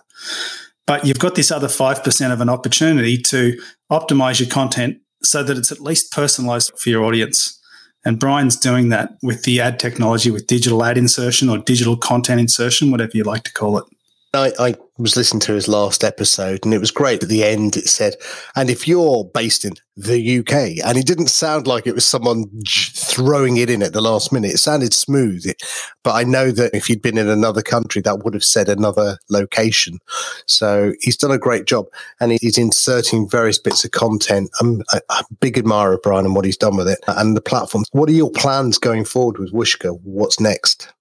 But you've got this other 5% of an opportunity to optimize your content so that it's at least personalized for your audience. And Brian's doing that with the ad technology, with digital ad insertion or digital content insertion, whatever you like to call it. I, I, was listening to his last episode and it was great. At the end, it said, and if you're based in the UK, and it didn't sound like it was someone throwing it in at the last minute. It sounded smooth. But I know that if he'd been in another country, that would have said another location. So he's done a great job and he's inserting various bits of content. I'm a, a big admirer of Brian and what he's done with it and the platforms. What are your plans going forward with Whooshkaa What's next?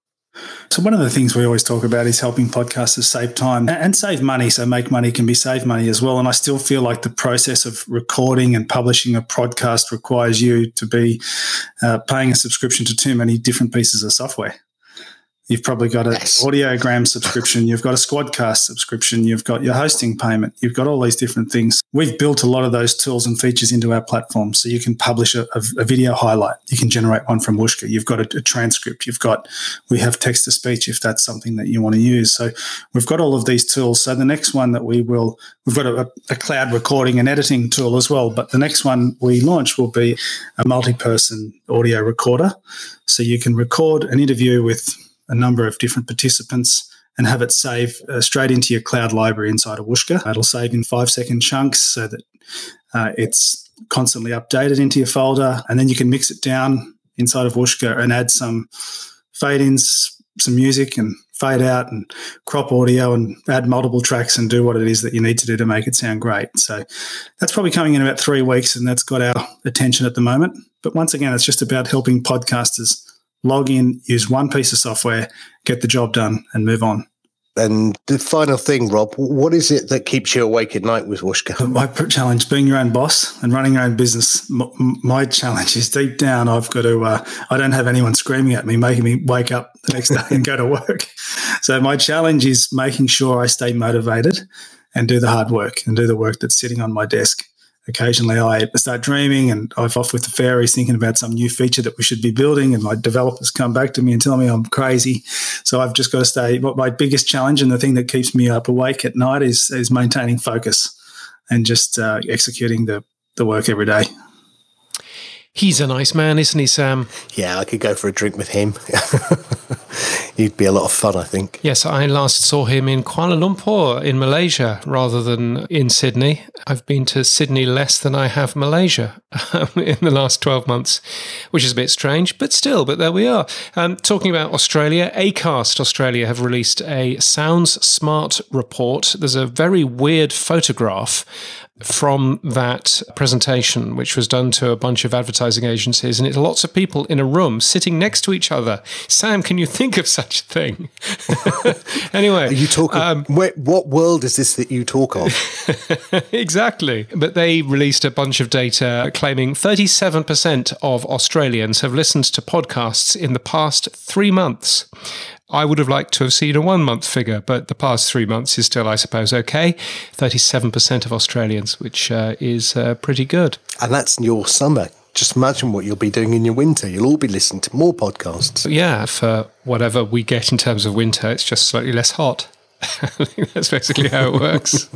So one of the things we always talk about is helping podcasters save time and save money. So make money can be save money as well. And I still feel like the process of recording and publishing a podcast requires you to be uh, paying a subscription to too many different pieces of software. You've probably got an yes. audiogram subscription. You've got a Squadcast subscription. You've got your hosting payment. You've got all these different things. We've built a lot of those tools and features into our platform. So you can publish a, a video highlight. You can generate one from Whooshkaa. You've got a, a, transcript. You've got, we have text to speech if that's something that you want to use. So we've got all of these tools. So the next one that we will, we've got a, a cloud recording and editing tool as well. But the next one we launch will be a multi person audio recorder. So you can record an interview with a number of different participants and have it save uh, straight into your cloud library inside of Whooshkaa. It'll save in five second chunks so that uh, it's constantly updated into your folder. And then you can mix it down inside of Whooshkaa and add some fade ins, some music, and fade out and crop audio and add multiple tracks and do what it is that you need to do to make it sound great. So that's probably coming in about three weeks and that's got our attention at the moment. But once again, it's just about helping podcasters log in, use one piece of software, get the job done, and move on. And the final thing, Rob, what is it that keeps you awake at night with Whooshkaa? My challenge, being your own boss and running your own business, my challenge is deep down, I've got to, uh, I don't have anyone screaming at me, making me wake up the next day and go to work. So my challenge is making sure I stay motivated and do the hard work and do the work that's sitting on my desk occasionally I start dreaming and I'm off with the fairies thinking about some new feature that we should be building and my developers come back to me and tell me I'm crazy. So I've just got to stay. What my biggest challenge and the thing that keeps me up awake at night is, is maintaining focus and just uh, executing the, the work every day. He's a nice man, isn't he, Sam? Yeah, I could go for a drink with him. He'd be a lot of fun, I think. Yes, I last saw him in Kuala Lumpur in Malaysia rather than in Sydney. I've been to Sydney less than I have Malaysia in the last 12 months, which is a bit strange, but still, but there we are. Um, talking about Australia, ACAST Australia have released a Sounds Smart report. There's a very weird photograph from that presentation, which was done to a bunch of advertising agencies, and it's lots of people in a room sitting next to each other. Sam, can you think of such a thing? anyway, Are you talking. Um, wait, what world is this that you talk of? exactly. But they released a bunch of data claiming 37% of Australians have listened to podcasts in the past three months. I would have liked to have seen a one month figure, but the past three months is still, I suppose, okay. 37% of Australians, which uh, is uh, pretty good. And that's your summer. Just imagine what you'll be doing in your winter. You'll all be listening to more podcasts. Yeah, for whatever we get in terms of winter, it's just slightly less hot. I think that's basically how it works.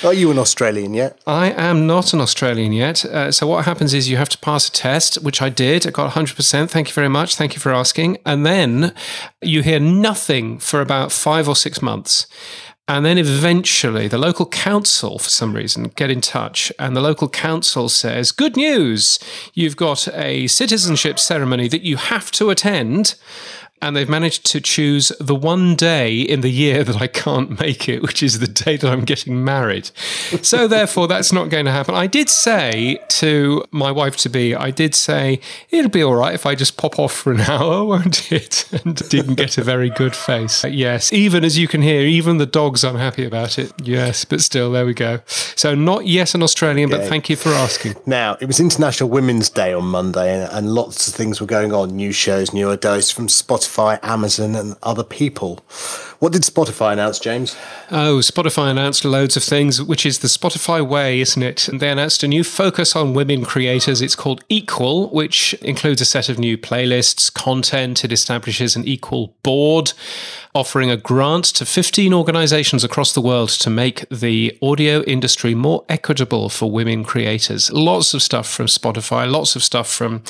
Are you an Australian yet? I am not an Australian yet. Uh, so what happens is you have to pass a test, which I did. I got 100%. Thank you very much. Thank you for asking. And then you hear nothing for about five or six months. And then eventually the local council, for some reason, get in touch. And the local council says, Good news! You've got a citizenship ceremony that you have to attend and they've managed to choose the one day in the year that I can't make it, which is the day that I'm getting married. So, therefore, that's not going to happen. I did say to my wife to be, I did say, it'll be all right if I just pop off for an hour, won't it? And didn't get a very good face. Yes, even as you can hear, even the dog's unhappy about it. Yes, but still, there we go. So, not yes an Australian, but thank you for asking. Now, it was International Women's Day on Monday, and, and lots of things were going on new shows, newer dose from Spotify. Spotify, Amazon, and other people. What did Spotify announce, James? Oh, Spotify announced loads of things, which is the Spotify way, isn't it? And they announced a new focus on women creators. It's called Equal, which includes a set of new playlists, content. It establishes an equal board, offering a grant to 15 organizations across the world to make the audio industry more equitable for women creators. Lots of stuff from Spotify, lots of stuff from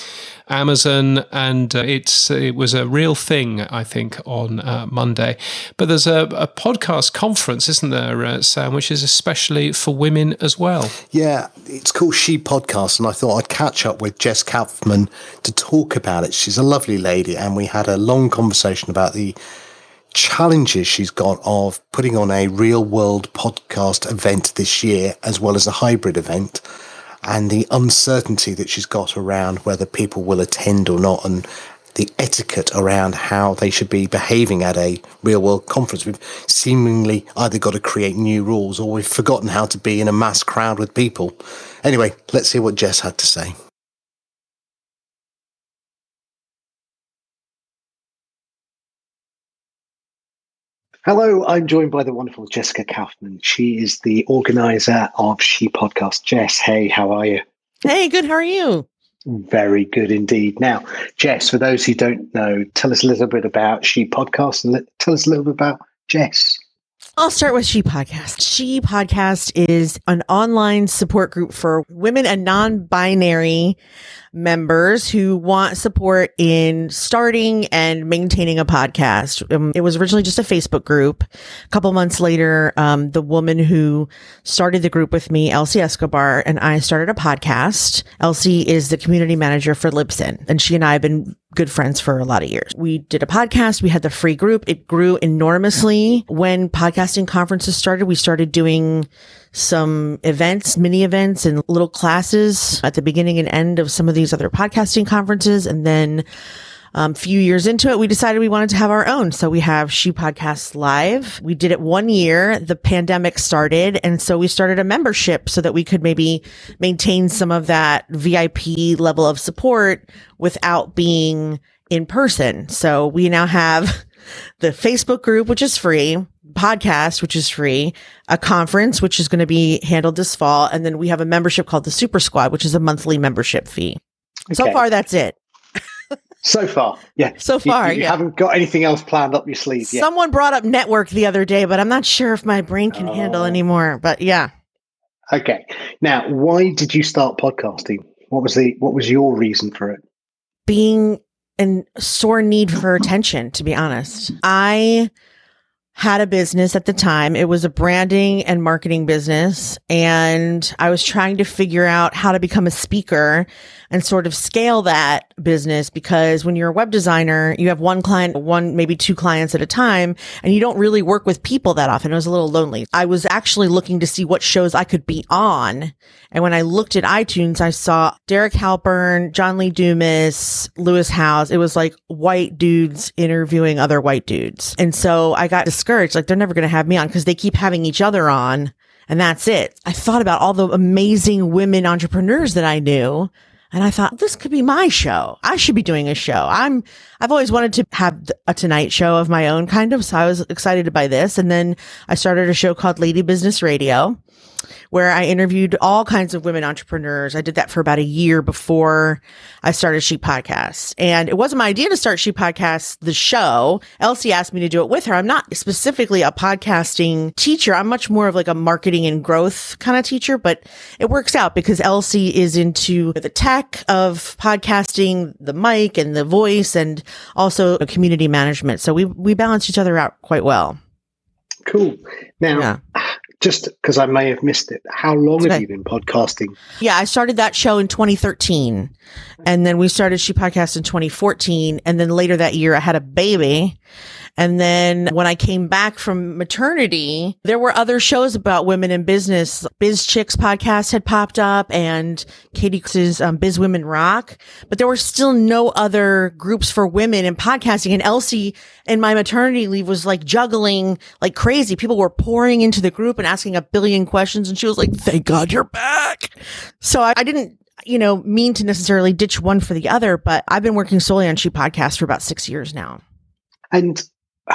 Amazon, and uh, it's it was a real thing, I think, on uh, Monday. But there's a, a podcast conference, isn't there, uh, Sam, which is especially for women as well? Yeah, it's called She Podcast, and I thought I'd catch up with Jess Kupferman to talk about it. She's a lovely lady, and we had a long conversation about the challenges she's got of putting on a real world podcast event this year, as well as a hybrid event and the uncertainty that she's got around whether people will attend or not and the etiquette around how they should be behaving at a real world conference. We've seemingly either got to create new rules or we've forgotten how to be in a mass crowd with people. Anyway, let's hear what Jess had to say. Hello, I'm joined by the wonderful Jessica Kupferman. She is the organizer of She Podcast. Jess, hey, how are you? Hey, good. How are you? Very good indeed. Now, Jess, for those who don't know, tell us a little bit about She Podcast and let, tell us a little bit about Jess. I'll start with She Podcast. She Podcast is an online support group for women and non binary members who want support in starting and maintaining a podcast. Um, it was originally just a Facebook group. A couple months later, um, the woman who started the group with me, Elsie Escobar, and I started a podcast. Elsie is the community manager for Libsyn, and she and I have been good friends for a lot of years. We did a podcast. We had the free group. It grew enormously when podcasting conferences started. We started doing some events, mini events and little classes at the beginning and end of some of these other podcasting conferences. And then um, few years into it, we decided we wanted to have our own. So we have She Podcasts Live. We did it one year. The pandemic started. And so we started a membership so that we could maybe maintain some of that VIP level of support without being in person. So we now have the Facebook group, which is free podcast, which is free, a conference, which is going to be handled this fall. And then we have a membership called the Super Squad, which is a monthly membership fee. Okay. So far, that's it. So far, yeah. So far, you, you yeah. haven't got anything else planned up your sleeve yet. Someone brought up network the other day, but I'm not sure if my brain can oh. handle anymore. But yeah. Okay. Now, why did you start podcasting? What was the what was your reason for it? Being in sore need for attention, to be honest. I had a business at the time. It was a branding and marketing business. And I was trying to figure out how to become a speaker and sort of scale that business because when you're a web designer, you have one client, one, maybe two clients at a time, and you don't really work with people that often. It was a little lonely. I was actually looking to see what shows I could be on. And when I looked at iTunes, I saw Derek Halpern, John Lee Dumas, Lewis Howes. It was like white dudes interviewing other white dudes. And so I got discouraged. Like they're never going to have me on because they keep having each other on. And that's it. I thought about all the amazing women entrepreneurs that I knew and I thought this could be my show. I should be doing a show. I'm, I've always wanted to have a tonight show of my own kind of. So I was excited by this. And then I started a show called Lady Business Radio. Where I interviewed all kinds of women entrepreneurs. I did that for about a year before I started She Podcast. And it wasn't my idea to start She Podcast, the show. Elsie asked me to do it with her. I'm not specifically a podcasting teacher. I'm much more of like a marketing and growth kind of teacher, but it works out because Elsie is into the tech of podcasting, the mic and the voice and also community management. So we, we balance each other out quite well. Cool. Now, yeah just because I may have missed it, how long have you been podcasting? Yeah, I started that show in 2013. And then we started She Podcast in 2014. And then later that year, I had a baby. And then when I came back from maternity, there were other shows about women in business. Biz Chicks podcast had popped up and Katie's um, Biz Women Rock, but there were still no other groups for women in podcasting. And Elsie in my maternity leave was like juggling like crazy. People were pouring into the group and asking a billion questions. And she was like, thank God you're back. So I, I didn't you know, mean to necessarily ditch one for the other, but I've been working solely on She Podcast for about six years now. And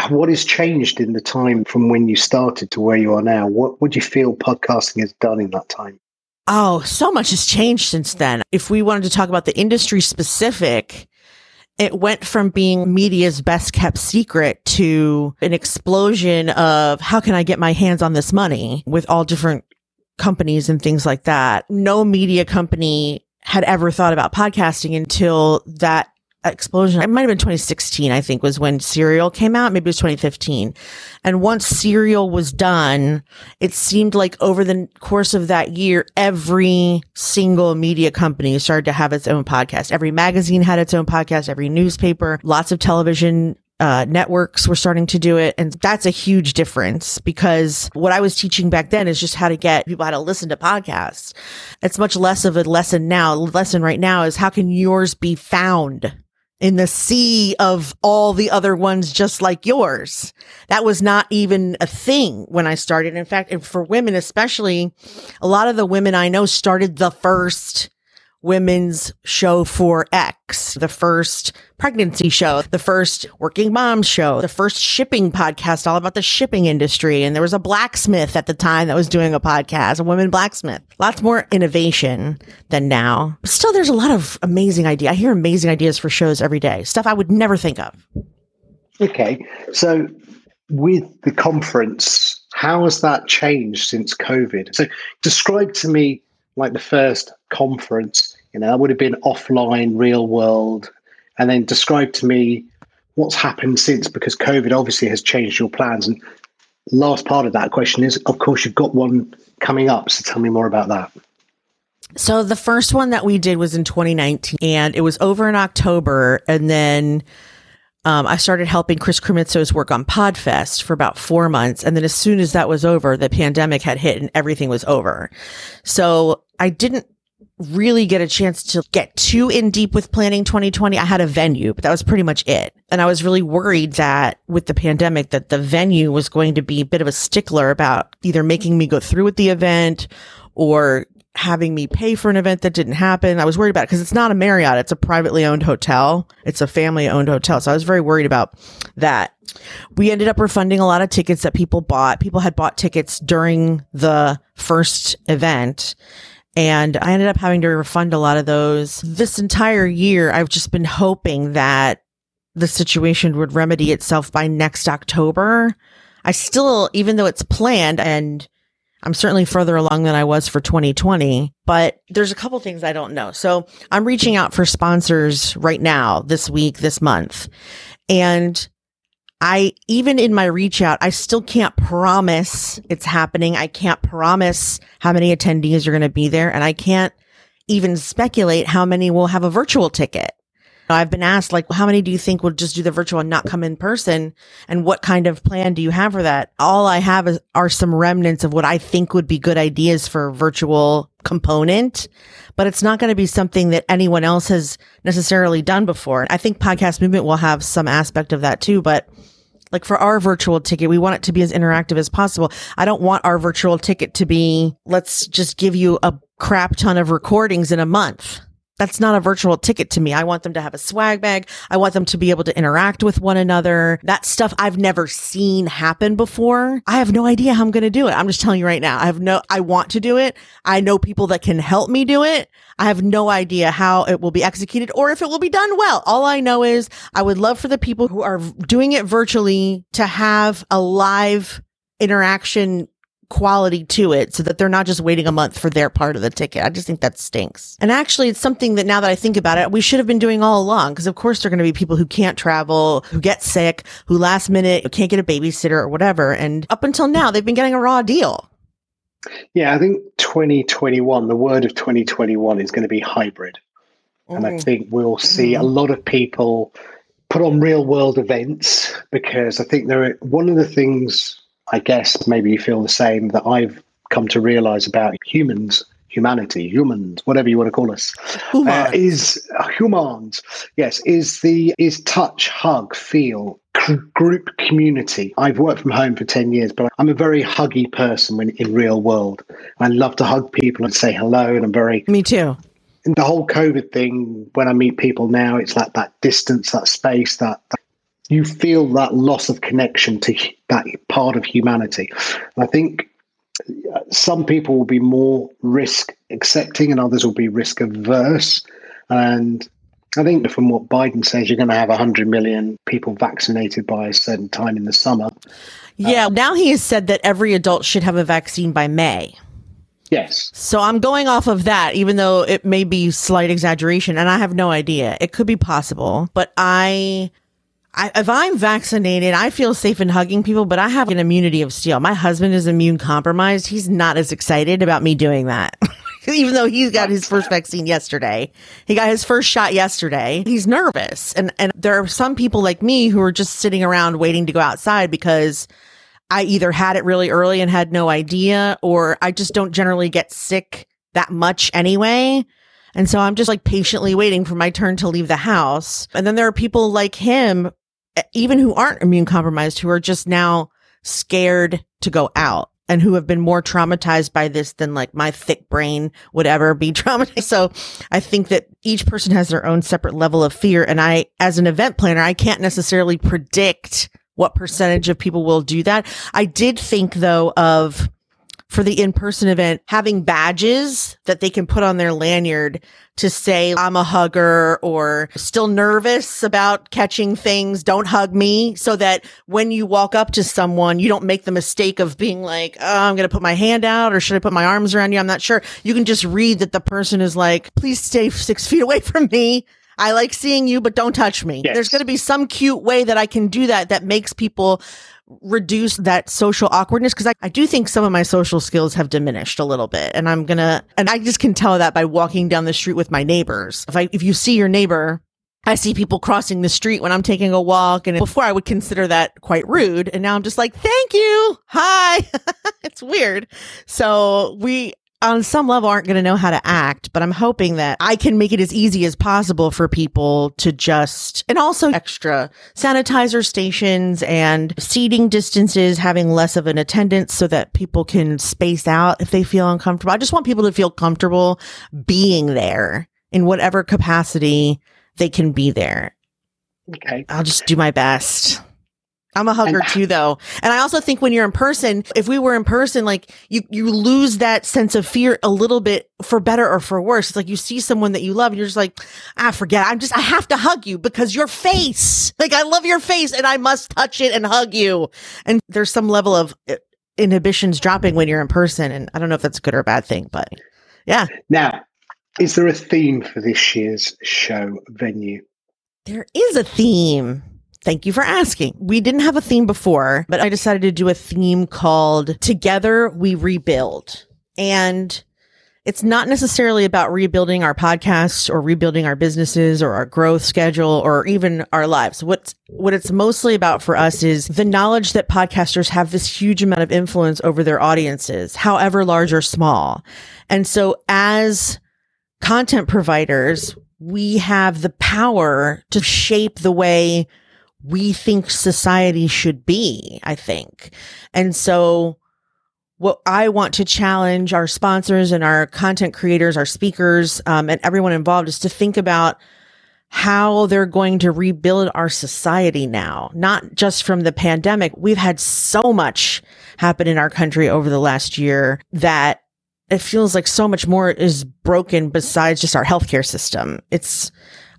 what has changed in the time from when you started to where you are now? What would you feel podcasting has done in that time? Oh, so much has changed since then. If we wanted to talk about the industry specific, it went from being media's best kept secret to an explosion of how can I get my hands on this money with all different companies and things like that. No media company had ever thought about podcasting until that explosion. It might have been 2016, I think, was when Serial came out. Maybe it was 2015. And once Serial was done, it seemed like over the course of that year, every single media company started to have its own podcast. Every magazine had its own podcast, every newspaper, lots of television uh, networks were starting to do it. And that's a huge difference because what I was teaching back then is just how to get people how to listen to podcasts. It's much less of a lesson now. Lesson right now is how can yours be found? In the sea of all the other ones just like yours. That was not even a thing when I started. In fact, and for women especially, a lot of the women I know started the first women's show for X, the first pregnancy show, the first working mom show, the first shipping podcast all about the shipping industry. And there was a blacksmith at the time that was doing a podcast, a women blacksmith. Lots more innovation than now. But Still, there's a lot of amazing idea. I hear amazing ideas for shows every day, stuff I would never think of. Okay. So with the conference, how has that changed since COVID? So describe to me like the first conference, you know, that would have been offline, real world, and then describe to me what's happened since because COVID obviously has changed your plans. And last part of that question is, of course, you've got one coming up. So tell me more about that. So the first one that we did was in 2019 and it was over in October. And then um, I started helping Chris Krimitsos work on Podfest for about four months. And then as soon as that was over, the pandemic had hit and everything was over. So I didn't really get a chance to get too in deep with planning 2020. I had a venue, but that was pretty much it. And I was really worried that with the pandemic that the venue was going to be a bit of a stickler about either making me go through with the event or having me pay for an event that didn't happen. I was worried about it because it's not a Marriott. It's a privately owned hotel. It's a family owned hotel. So I was very worried about that. We ended up refunding a lot of tickets that people bought. People had bought tickets during the first event. And I ended up having to refund a lot of those. This entire year, I've just been hoping that the situation would remedy itself by next October. I still, even though it's planned and I'm certainly further along than I was for 2020, but there's a couple things I don't know. So I'm reaching out for sponsors right now, this week, this month. And I, even in my reach out, I still can't promise it's happening. I can't promise how many attendees are going to be there. And I can't even speculate how many will have a virtual ticket. I've been asked, like, how many do you think will just do the virtual and not come in person? And what kind of plan do you have for that? All I have is, are some remnants of what I think would be good ideas for virtual component, but it's not going to be something that anyone else has necessarily done before. I think podcast movement will have some aspect of that too, but like for our virtual ticket, we want it to be as interactive as possible. I don't want our virtual ticket to be, let's just give you a crap ton of recordings in a month that's not a virtual ticket to me. I want them to have a swag bag. I want them to be able to interact with one another. That stuff I've never seen happen before. I have no idea how I'm going to do it. I'm just telling you right now. I have no, I want to do it. I know people that can help me do it. I have no idea how it will be executed or if it will be done well. All I know is I would love for the people who are doing it virtually to have a live interaction quality to it so that they're not just waiting a month for their part of the ticket. I just think that stinks. And actually, it's something that now that I think about it, we should have been doing all along. Because of course, there are going to be people who can't travel, who get sick, who last minute can't get a babysitter or whatever. And up until now, they've been getting a raw deal. Yeah, I think 2021, the word of 2021 is going to be hybrid. Mm. And I mm. think we'll see mm. a lot of people put on real world events because I think there are one of the things I guess maybe you feel the same that I've come to realize about humans, humanity, humans, whatever you want to call us, uh, is uh, humans. Yes, is the is touch, hug, feel, group community. I've worked from home for 10 years, but I'm a very huggy person when in real world. I love to hug people and say hello and I'm very Me too. And the whole COVID thing, when I meet people now, it's like that distance, that space, that, that you feel that loss of connection to that part of humanity. I think uh, some people will be more risk accepting and others will be risk averse. And I think from what Biden says, you're going to have 100 million people vaccinated by a certain time in the summer. Yeah, um, now he has said that every adult should have a vaccine by May. Yes. So I'm going off of that, even though it may be slight exaggeration, and I have no idea. It could be possible, but I I, if I'm vaccinated, I feel safe in hugging people, but I have an immunity of steel. My husband is immune compromised. He's not as excited about me doing that. Even though he's got his first vaccine yesterday, he got his first shot yesterday. He's nervous. And, and there are some people like me who are just sitting around waiting to go outside because I either had it really early and had no idea, or I just don't generally get sick that much anyway. And so I'm just like patiently waiting for my turn to leave the house. And then there are people like him even who aren't immune compromised, who are just now scared to go out and who have been more traumatized by this than like my thick brain would ever be traumatized. So I think that each person has their own separate level of fear. And I, as an event planner, I can't necessarily predict what percentage of people will do that. I did think though of for the in-person event having badges that they can put on their lanyard to say I'm a hugger or still nervous about catching things don't hug me so that when you walk up to someone you don't make the mistake of being like oh, I'm going to put my hand out or should I put my arms around you I'm not sure you can just read that the person is like please stay 6 feet away from me I like seeing you, but don't touch me. Yes. There's going to be some cute way that I can do that that makes people reduce that social awkwardness because I, I do think some of my social skills have diminished a little bit and i'm gonna and i just can tell that by walking down the street with my neighbors if i if you see your neighbor I see people crossing the street when I'm taking a walk. And before I would consider that quite rude. And now I'm just like, thank you. Hi. it's weird. So we, on some level aren't going to know how to act, but I'm hoping that I can make it as easy as possible for people to just, and also extra sanitizer stations and seating distances, having less of an attendance so that people can space out if they feel uncomfortable. I just want people to feel comfortable being there in whatever capacity they can be there. Okay. I'll just do my best. I'm a hugger and, too, though. And I also think when you're in person, if we were in person, like you, you lose that sense of fear a little bit for better or for worse. It's like you see someone that you love and you're just like, ah, forget. I'm just, I have to hug you because your face, like I love your face and I must touch it and hug you. And there's some level of uh, inhibitions dropping when you're in person. And I don't know if that's a good or a bad thing, but yeah. Now, is there a theme for this year's show venue? There is a theme. Thank you for asking. We didn't have a theme before, but I decided to do a theme called Together We Rebuild. And it's not necessarily about rebuilding our podcasts or rebuilding our businesses or our growth schedule or even our lives. What's, what it's mostly about for us is the knowledge that podcasters have this huge amount of influence over their audiences, however large or small. And so as content providers, we have the power to shape the way we think society should be, I think. And so what I want to challenge our sponsors and our content creators, our speakers, um, and everyone involved is to think about how they're going to rebuild our society now, not just from the pandemic. We've had so much happen in our country over the last year that it feels like so much more is broken besides just our healthcare system. It's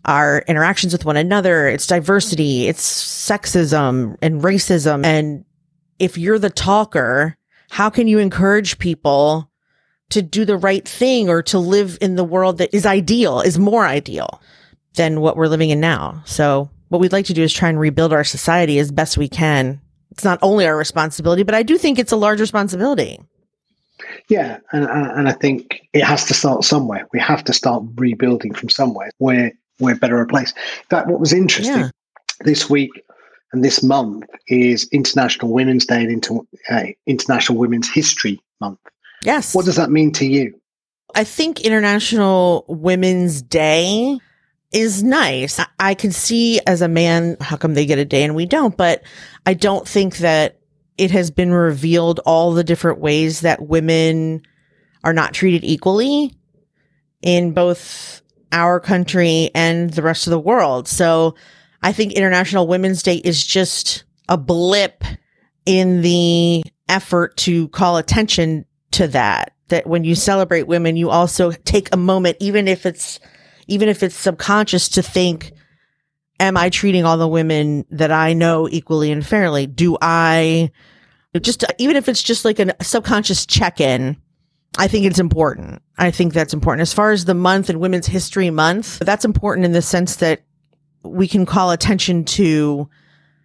our interactions with one another. It's diversity. It's sexism and racism. And if you're the talker, how can you encourage people to do the right thing or to live in the world that is ideal, is more ideal than what we're living in now? So what we'd like to do is try and rebuild our society as best we can. It's not only our responsibility, but I do think it's a large responsibility. Yeah, and and I think it has to start somewhere. We have to start rebuilding from somewhere where we're better a place. In fact, what was interesting yeah. this week and this month is International Women's Day and Inter- uh, International Women's History Month. Yes. What does that mean to you? I think International Women's Day is nice. I, I can see as a man, how come they get a day and we don't? But I don't think that it has been revealed all the different ways that women are not treated equally in both our country and the rest of the world. So I think International Women's Day is just a blip in the effort to call attention to that. That when you celebrate women, you also take a moment, even if it's, even if it's subconscious to think, am I treating all the women that I know equally and fairly? Do I just, even if it's just like a subconscious check in, I think it's important. I think that's important. As far as the month and Women's History Month, that's important in the sense that we can call attention to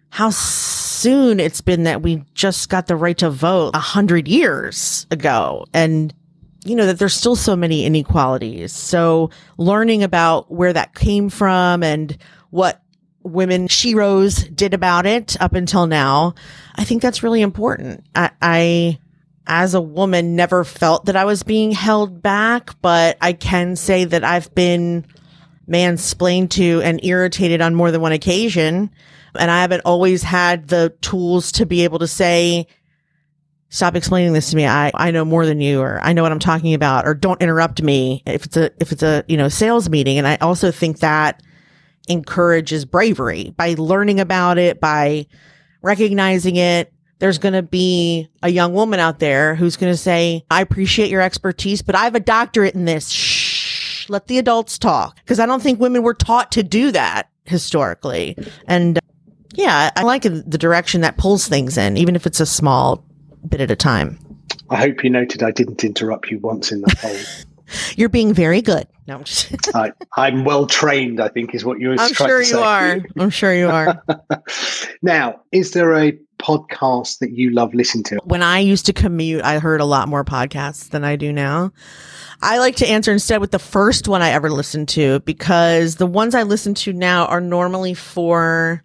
how soon it's been that we just got the right to vote a hundred years ago. And, you know, that there's still so many inequalities. So learning about where that came from and what women sheroes did about it up until now, I think that's really important. I, I as a woman never felt that I was being held back, but I can say that I've been mansplained to and irritated on more than one occasion. And I haven't always had the tools to be able to say, stop explaining this to me. I, I know more than you, or I know what I'm talking about, or don't interrupt me if it's a, if it's a, you know, sales meeting. And I also think that encourages bravery by learning about it, by recognizing it, there's going to be a young woman out there who's going to say, I appreciate your expertise, but I have a doctorate in this. Shh, let the adults talk. Cause I don't think women were taught to do that historically. And uh, yeah, I like the direction that pulls things in, even if it's a small bit at a time. I hope you noted I didn't interrupt you once in that poll. You're being very good. No, I'm just I, am well trained. I think is what you were. I'm sure you are. I'm sure you are. now, is there a podcast that you love listening to? When I used to commute, I heard a lot more podcasts than I do now. I like to answer instead with the first one I ever listened to because the ones I listen to now are normally for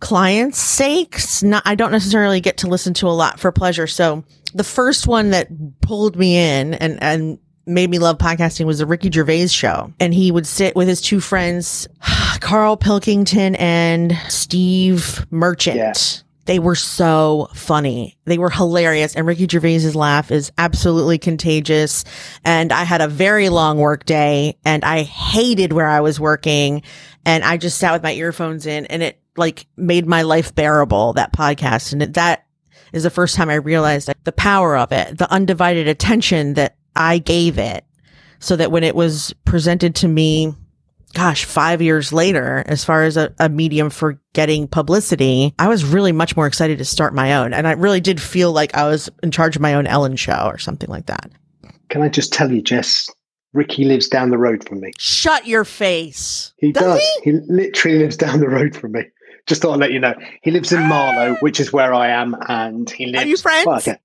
clients' sakes. Not, I don't necessarily get to listen to a lot for pleasure. So the first one that pulled me in and, and made me love podcasting was the Ricky Gervais show. And he would sit with his two friends, Carl Pilkington and Steve Merchant. Yeah. They were so funny. They were hilarious. And Ricky Gervais's laugh is absolutely contagious. And I had a very long work day and I hated where I was working. And I just sat with my earphones in and it like made my life bearable, that podcast. And it, that is the first time I realized the power of it, the undivided attention that I gave it so that when it was presented to me gosh, five years later, as far as a, a, medium for getting publicity, I was really much more excited to start my own. And I really did feel like I was in charge of my own Ellen show or something like that. Can I just tell you, Jess? Ricky lives down the road from me. Shut your face. He does. does. He? he? literally lives down the road from me. Just thought I'd let you know. He lives in Marlow, which is where I am, and he lives. Are you friends? Well, okay.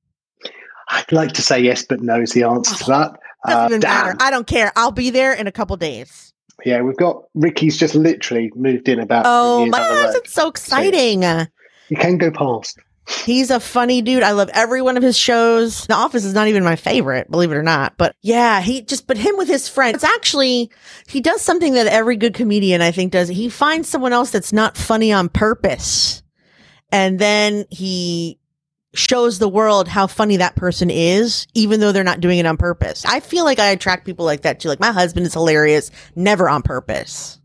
I'd like to say yes, but no is the answer oh, to that. Doesn't uh, matter. I don't care. I'll be there in a couple days. Yeah, we've got Ricky's just literally moved in about. Oh my gosh, it's so exciting! So you can go past. He's a funny dude. I love every one of his shows. The Office is not even my favorite, believe it or not. But yeah, he just, but him with his friend, it's actually, he does something that every good comedian I think does. He finds someone else that's not funny on purpose. And then he shows the world how funny that person is, even though they're not doing it on purpose. I feel like I attract people like that too. Like my husband is hilarious, never on purpose.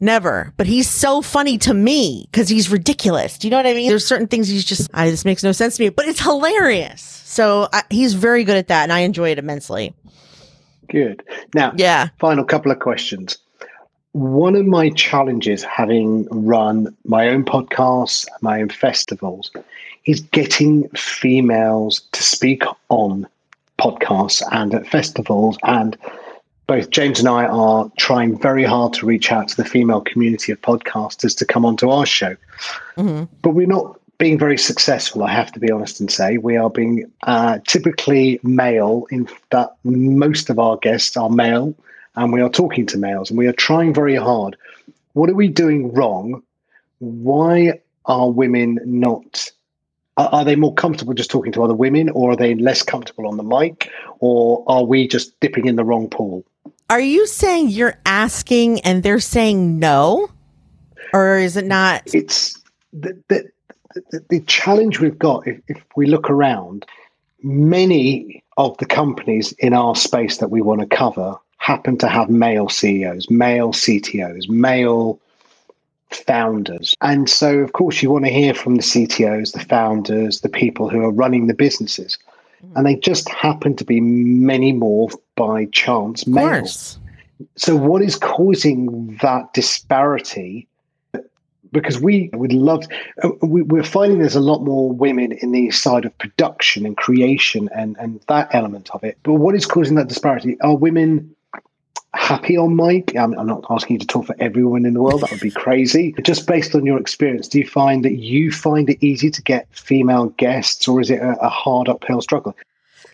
Never. But he's so funny to me because he's ridiculous. Do you know what I mean? There's certain things he's just, I, this makes no sense to me, but it's hilarious. So I, he's very good at that and I enjoy it immensely. Good. Now, Yeah. final couple of questions. One of my challenges, having run my own podcasts, my own festivals, is getting females to speak on podcasts and at festivals. And both James and I are trying very hard to reach out to the female community of podcasters to come onto our show. Mhm. But we're not being very successful, I have to be honest and say. We are being uh, typically male in that most of our guests are male and we are talking to males and we are trying very hard. What are we doing wrong? Why are women not? Are, they more comfortable just talking to other women or are they less comfortable on the mic or are we just dipping in the wrong pool? Are you saying you're asking and they're saying no? Or is it not? it's the, the, the, the challenge we've got if, if we look around many of the companies in our space that we want to cover happen to have male ceos male ctos male founders. And so of course you want to hear from the ctos the founders the people who are running the businesses. And they just happen to be many more by chance course. so what is causing that disparity? Because we would love uh, we, we're finding there's a lot more women in the side of production and creation and and that element of it. But what is causing that disparity? Are women happy on mic I'm, I'm not asking you to talk for everyone in the world that would be crazy just based on your experience do you find that you find it easy to get female guests or is it a, a hard uphill struggle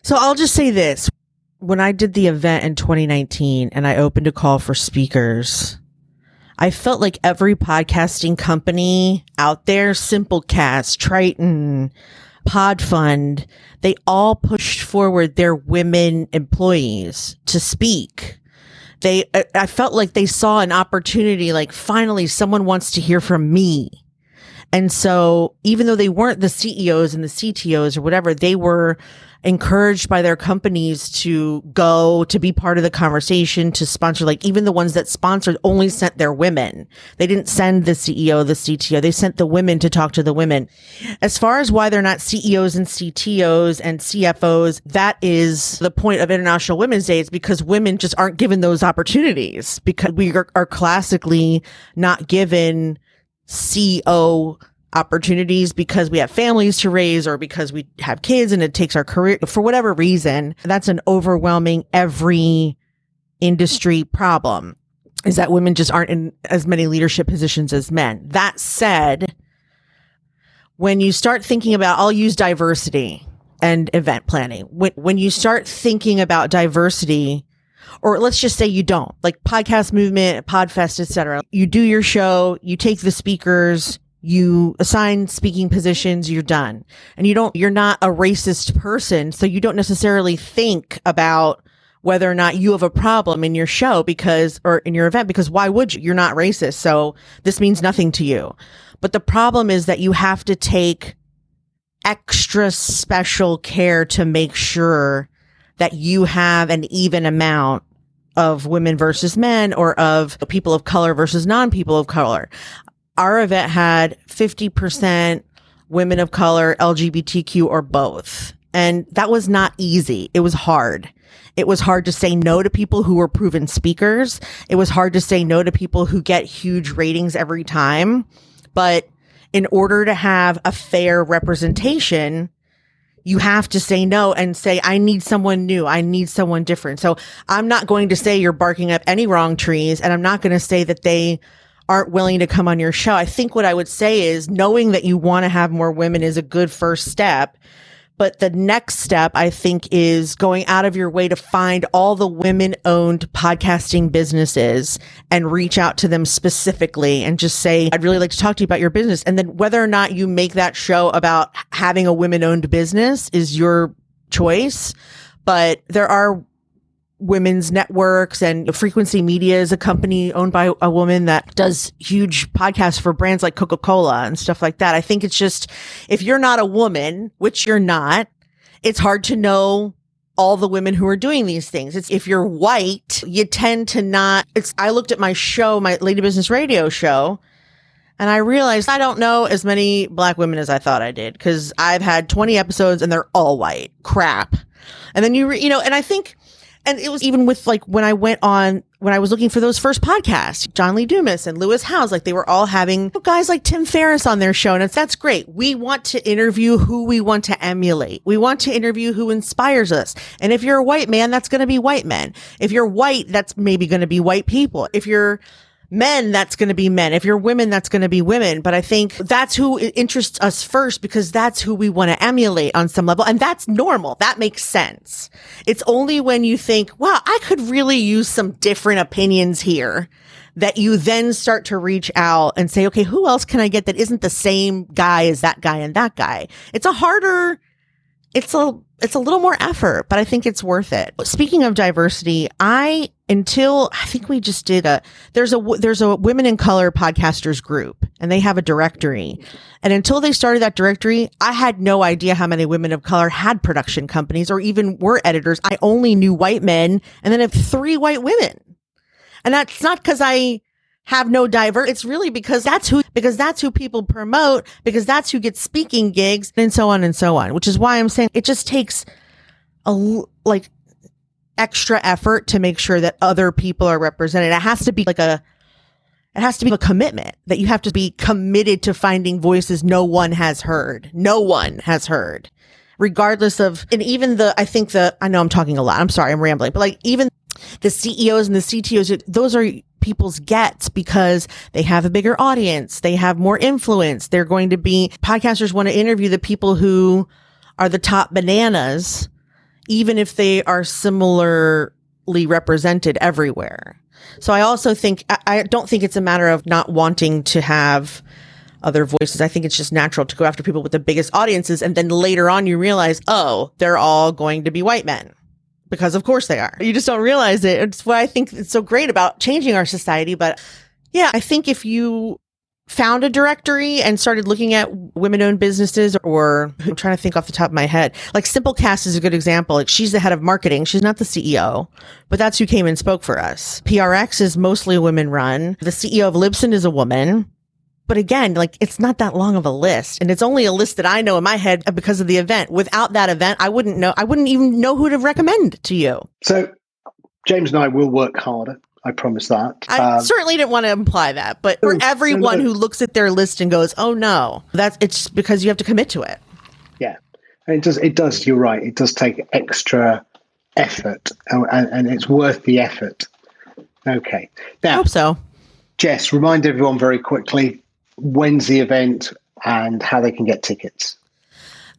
So I'll just say this. When I did the event in 2019 and I opened a call for speakers, I felt like every podcasting company out there, Simplecast, Triton, Podfund, they all pushed forward their women employees to speak. They, I- felt like they saw an opportunity, like finally someone wants to hear from me. And so even though they weren't the CEOs and the CTOs or whatever, they were encouraged by their companies to go to be part of the conversation to sponsor. Like even the ones that sponsored only sent their women. They didn't send the ceo the cto they sent the women to talk to the women. As far as why they're not ceos and ctos and cfos that is the point of international women's day. Is because women just aren't given those opportunities because we are, are classically not given co opportunities because we have families to raise or because we have kids and it takes our career for whatever reason that's an overwhelming every industry problem is that women just aren't in as many leadership positions as men. That said when you start thinking about i'll use diversity and event planning. When, when you start thinking about diversity or let's just say you don't like podcast movement podfest etc you do your show you take the speakers you assign speaking positions you're done. And you don't you're not a racist person so you don't necessarily think about whether or not you have a problem in your show because or in your event because why would you? You're not racist so this means nothing to you. But the problem is that you have to take extra special care to make sure that you have an even amount of women versus men or of people of color versus non people of color. Our event had 50% women of color, LGBTQ, or both. And that was not easy. It was hard. It was hard to say no to people who were proven speakers. It was hard to say no to people who get huge ratings every time. But in order to have a fair representation, you have to say no and say, I need someone new. I need someone different. So I'm not going to say you're barking up any wrong trees and I'm not going to say that they aren't willing to come on your show. I think what I would say is knowing that you want to have more women is a good first step. But the next step, I think, is going out of your way to find all the women owned podcasting businesses and reach out to them specifically and just say, I'd really like to talk to you about your business. And then whether or not you make that show about having a women owned business is your choice. But there are women's networks and frequency media is a company owned by a woman that does huge podcasts for brands like coca-cola and stuff like that i think it's just if you're not a woman which you're not it's hard to know all the women who are doing these things. It's if you're white, you tend to not. It's I looked at my show, my Lady Business Radio show, and I realized I don't know as many black women as I thought I did because I've had 20 episodes and they're all white. Crap. And then you, re, you know, and I think, and it was even with like when I went on, when I was looking for those first podcasts, John Lee Dumas and Lewis Howes, like they were all having guys like Tim Ferriss on their show. And it's, that's great. We want to interview who we want to emulate. We want to interview who inspires us. And if you're a white man, that's going to be white men. If you're white, that's maybe going to be white people. If you're, men, that's going to be men. If you're women, that's going to be women. But I think that's who interests us first because that's who we want to emulate on some level. And that's normal. That makes sense. It's only when you think, wow, I could really use some different opinions here that you then start to reach out and say, okay, who else can I get that isn't the same guy as that guy and that guy? It's a harder, it's a, it's a little more effort, but I think it's worth it. Speaking of diversity, I until I think we just did a there's a there's a women in color podcasters group and they have a directory. And until they started that directory, I had no idea how many women of color had production companies or even were editors. I only knew white men and then have three white women. And that's not cuz I have no divert. It's really because that's who, because that's who people promote, because that's who gets speaking gigs and so on and so on, which is why I'm saying it just takes a, like extra effort to make sure that other people are represented. It has to be like a, it has to be a commitment that you have to be committed to finding voices no one has heard. No one has heard. Regardless of, and even the, I think the, I know I'm talking a lot. I'm sorry, I'm rambling, but like even the CEOs and the CTOs, those are people's gets because they have a bigger audience. They have more influence. They're going to be podcasters want to interview the people who are the top bananas, even if they are similarly represented everywhere. So I also think, I don't think it's a matter of not wanting to have other voices. I think it's just natural to go after people with the biggest audiences. And then later on, you realize, oh, they're all going to be white men because of course they are. You just don't realize it. It's what I think it's so great about changing our society. But yeah, I think if you found a directory and started looking at women owned businesses or I'm trying to think off the top of my head, like Simplecast is a good example. Like she's the head of marketing. She's not the CEO, but that's who came and spoke for us. PRX is mostly women run. The CEO of Libsyn is a woman. But again, like it's not that long of a list. And it's only a list that I know in my head because of the event. Without that event, I wouldn't know, I wouldn't even know who to recommend to you. So James and I will work harder. I promise that. I um, certainly didn't want to imply that, but for everyone who looks at their list and goes, "Oh no," that's it's because you have to commit to it. Yeah, and it does. It does. You're right. It does take extra effort, and, and it's worth the effort. Okay. Now, I hope so. Jess, remind everyone very quickly when's the event and how they can get tickets.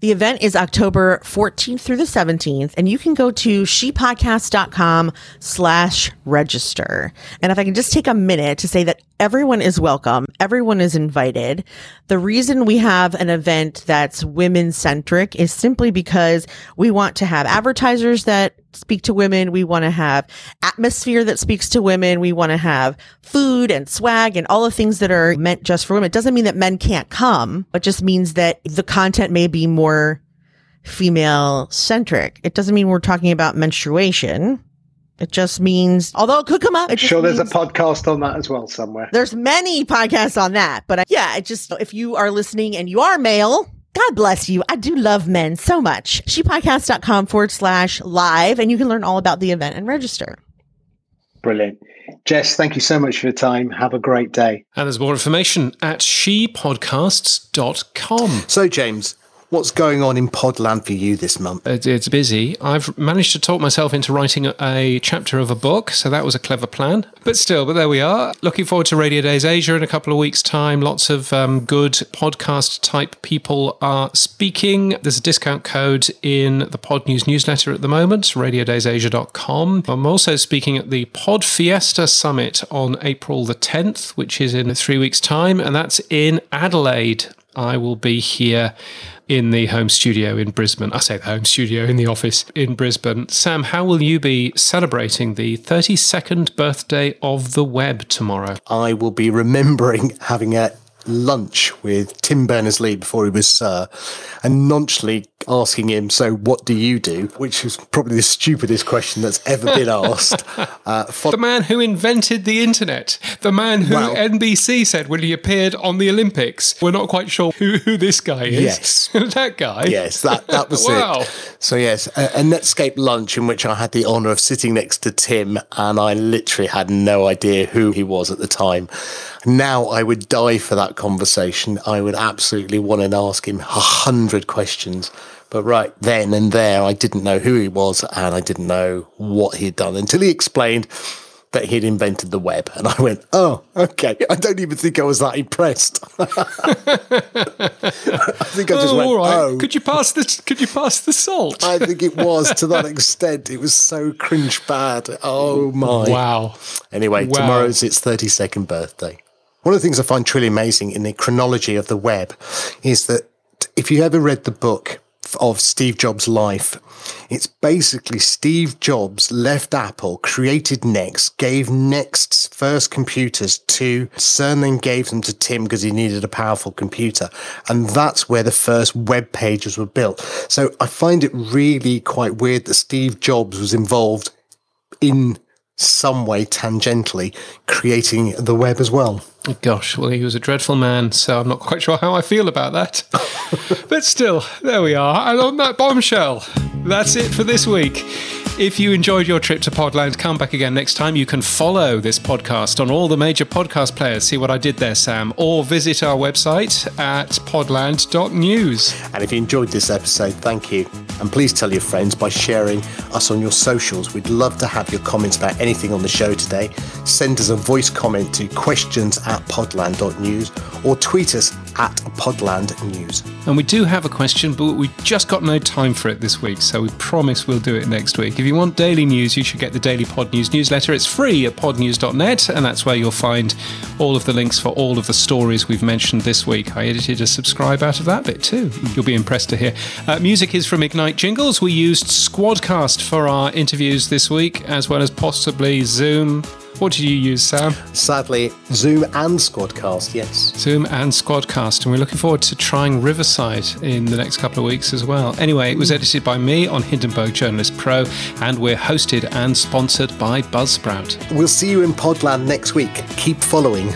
The event is October 14th through the 17th, and you can go to shepodcast.com slash register. And if I can just take a minute to say that everyone is welcome, everyone is invited. The reason we have an event that's women centric is simply because we want to have advertisers that speak to women. We want to have atmosphere that speaks to women. We want to have food and swag and all the things that are meant just for women. It doesn't mean that men can't come, but just means that the content may be more female centric. It doesn't mean we're talking about menstruation. It just means, although it could come up. sure, there's a podcast on that as well somewhere. There's many podcasts on that, but uh, yeah, it just if you are listening and you are male, God bless you. I do love men so much. Shepodcast.com forward slash live, and you can learn all about the event and register. Brilliant. Jess, thank you so much for your time. Have a great day. And there's more information at shepodcasts.com. So, James, What's going on in Podland for you this month? It's busy. I've managed to talk myself into writing a chapter of a book, so that was a clever plan. But still, but there we are. Looking forward to Radio Days Asia in a couple of weeks' time. Lots of um, good podcast type people are speaking. There's a discount code in the Pod News newsletter at the moment, radiodaysasia.com. I'm also speaking at the Pod Fiesta Summit on April the 10th, which is in three weeks' time, and that's in Adelaide. I will be here in the home studio in Brisbane. I say the home studio in the office in Brisbane. Sam, how will you be celebrating the 32nd birthday of the web tomorrow? I will be remembering having a lunch with Tim Berners Lee before he was uh, Sir and nonchalantly asking him, So, what do you do? Which is probably the stupidest question that's ever been asked. Uh, the man who invented the internet, the man who well, NBC said when he appeared on the Olympics, we're not quite sure who, who this guy is. Yes. that guy. Yes, that, that was wow. it. So, yes, a, a Netscape lunch in which I had the honour of sitting next to Tim and I literally had no idea who he was at the time. Now I would die for that conversation. I would absolutely want to ask him a hundred questions. But right then and there, I didn't know who he was and I didn't know what he'd done until he explained that he'd invented the web. And I went, oh, okay. I don't even think I was that impressed. I think I just oh, went, right. oh. Could you pass the Could you pass the salt? I think it was to that extent. It was so cringe bad. Oh my! Wow. Anyway, wow. tomorrow's its thirty second birthday. One of the things I find truly amazing in the chronology of the web is that if you ever read the book of Steve Jobs' life, it's basically Steve Jobs left Apple, created Next, gave Next's first computers to CERN, then gave them to Tim because he needed a powerful computer. And that's where the first web pages were built. So I find it really quite weird that Steve Jobs was involved in some way tangentially creating the web as well. Gosh, well, he was a dreadful man, so I'm not quite sure how I feel about that. but still, there we are. And on that bombshell, that's it for this week. If you enjoyed your trip to Podland, come back again next time. You can follow this podcast on all the major podcast players. See what I did there, Sam, or visit our website at podland.news. And if you enjoyed this episode, thank you. And please tell your friends by sharing us on your socials. We'd love to have your comments about anything on the show today. Send us a voice comment to questions at podland.news or tweet us at podlandnews. And we do have a question, but we just got no time for it this week, so we promise we'll do it next week. If you want daily news, you should get the Daily Pod News newsletter. It's free at podnews.net, and that's where you'll find all of the links for all of the stories we've mentioned this week. I edited a subscribe out of that bit too. You'll be impressed to hear. Uh, music is from Ignite Jingles. We used Squadcast for our interviews this week, as well as possibly Zoom. What did you use, Sam? Sadly, Zoom and Squadcast, yes. Zoom and Squadcast. And we're looking forward to trying Riverside in the next couple of weeks as well. Anyway, it was edited by me on Hindenburg Journalist Pro, and we're hosted and sponsored by Buzzsprout. We'll see you in Podland next week. Keep following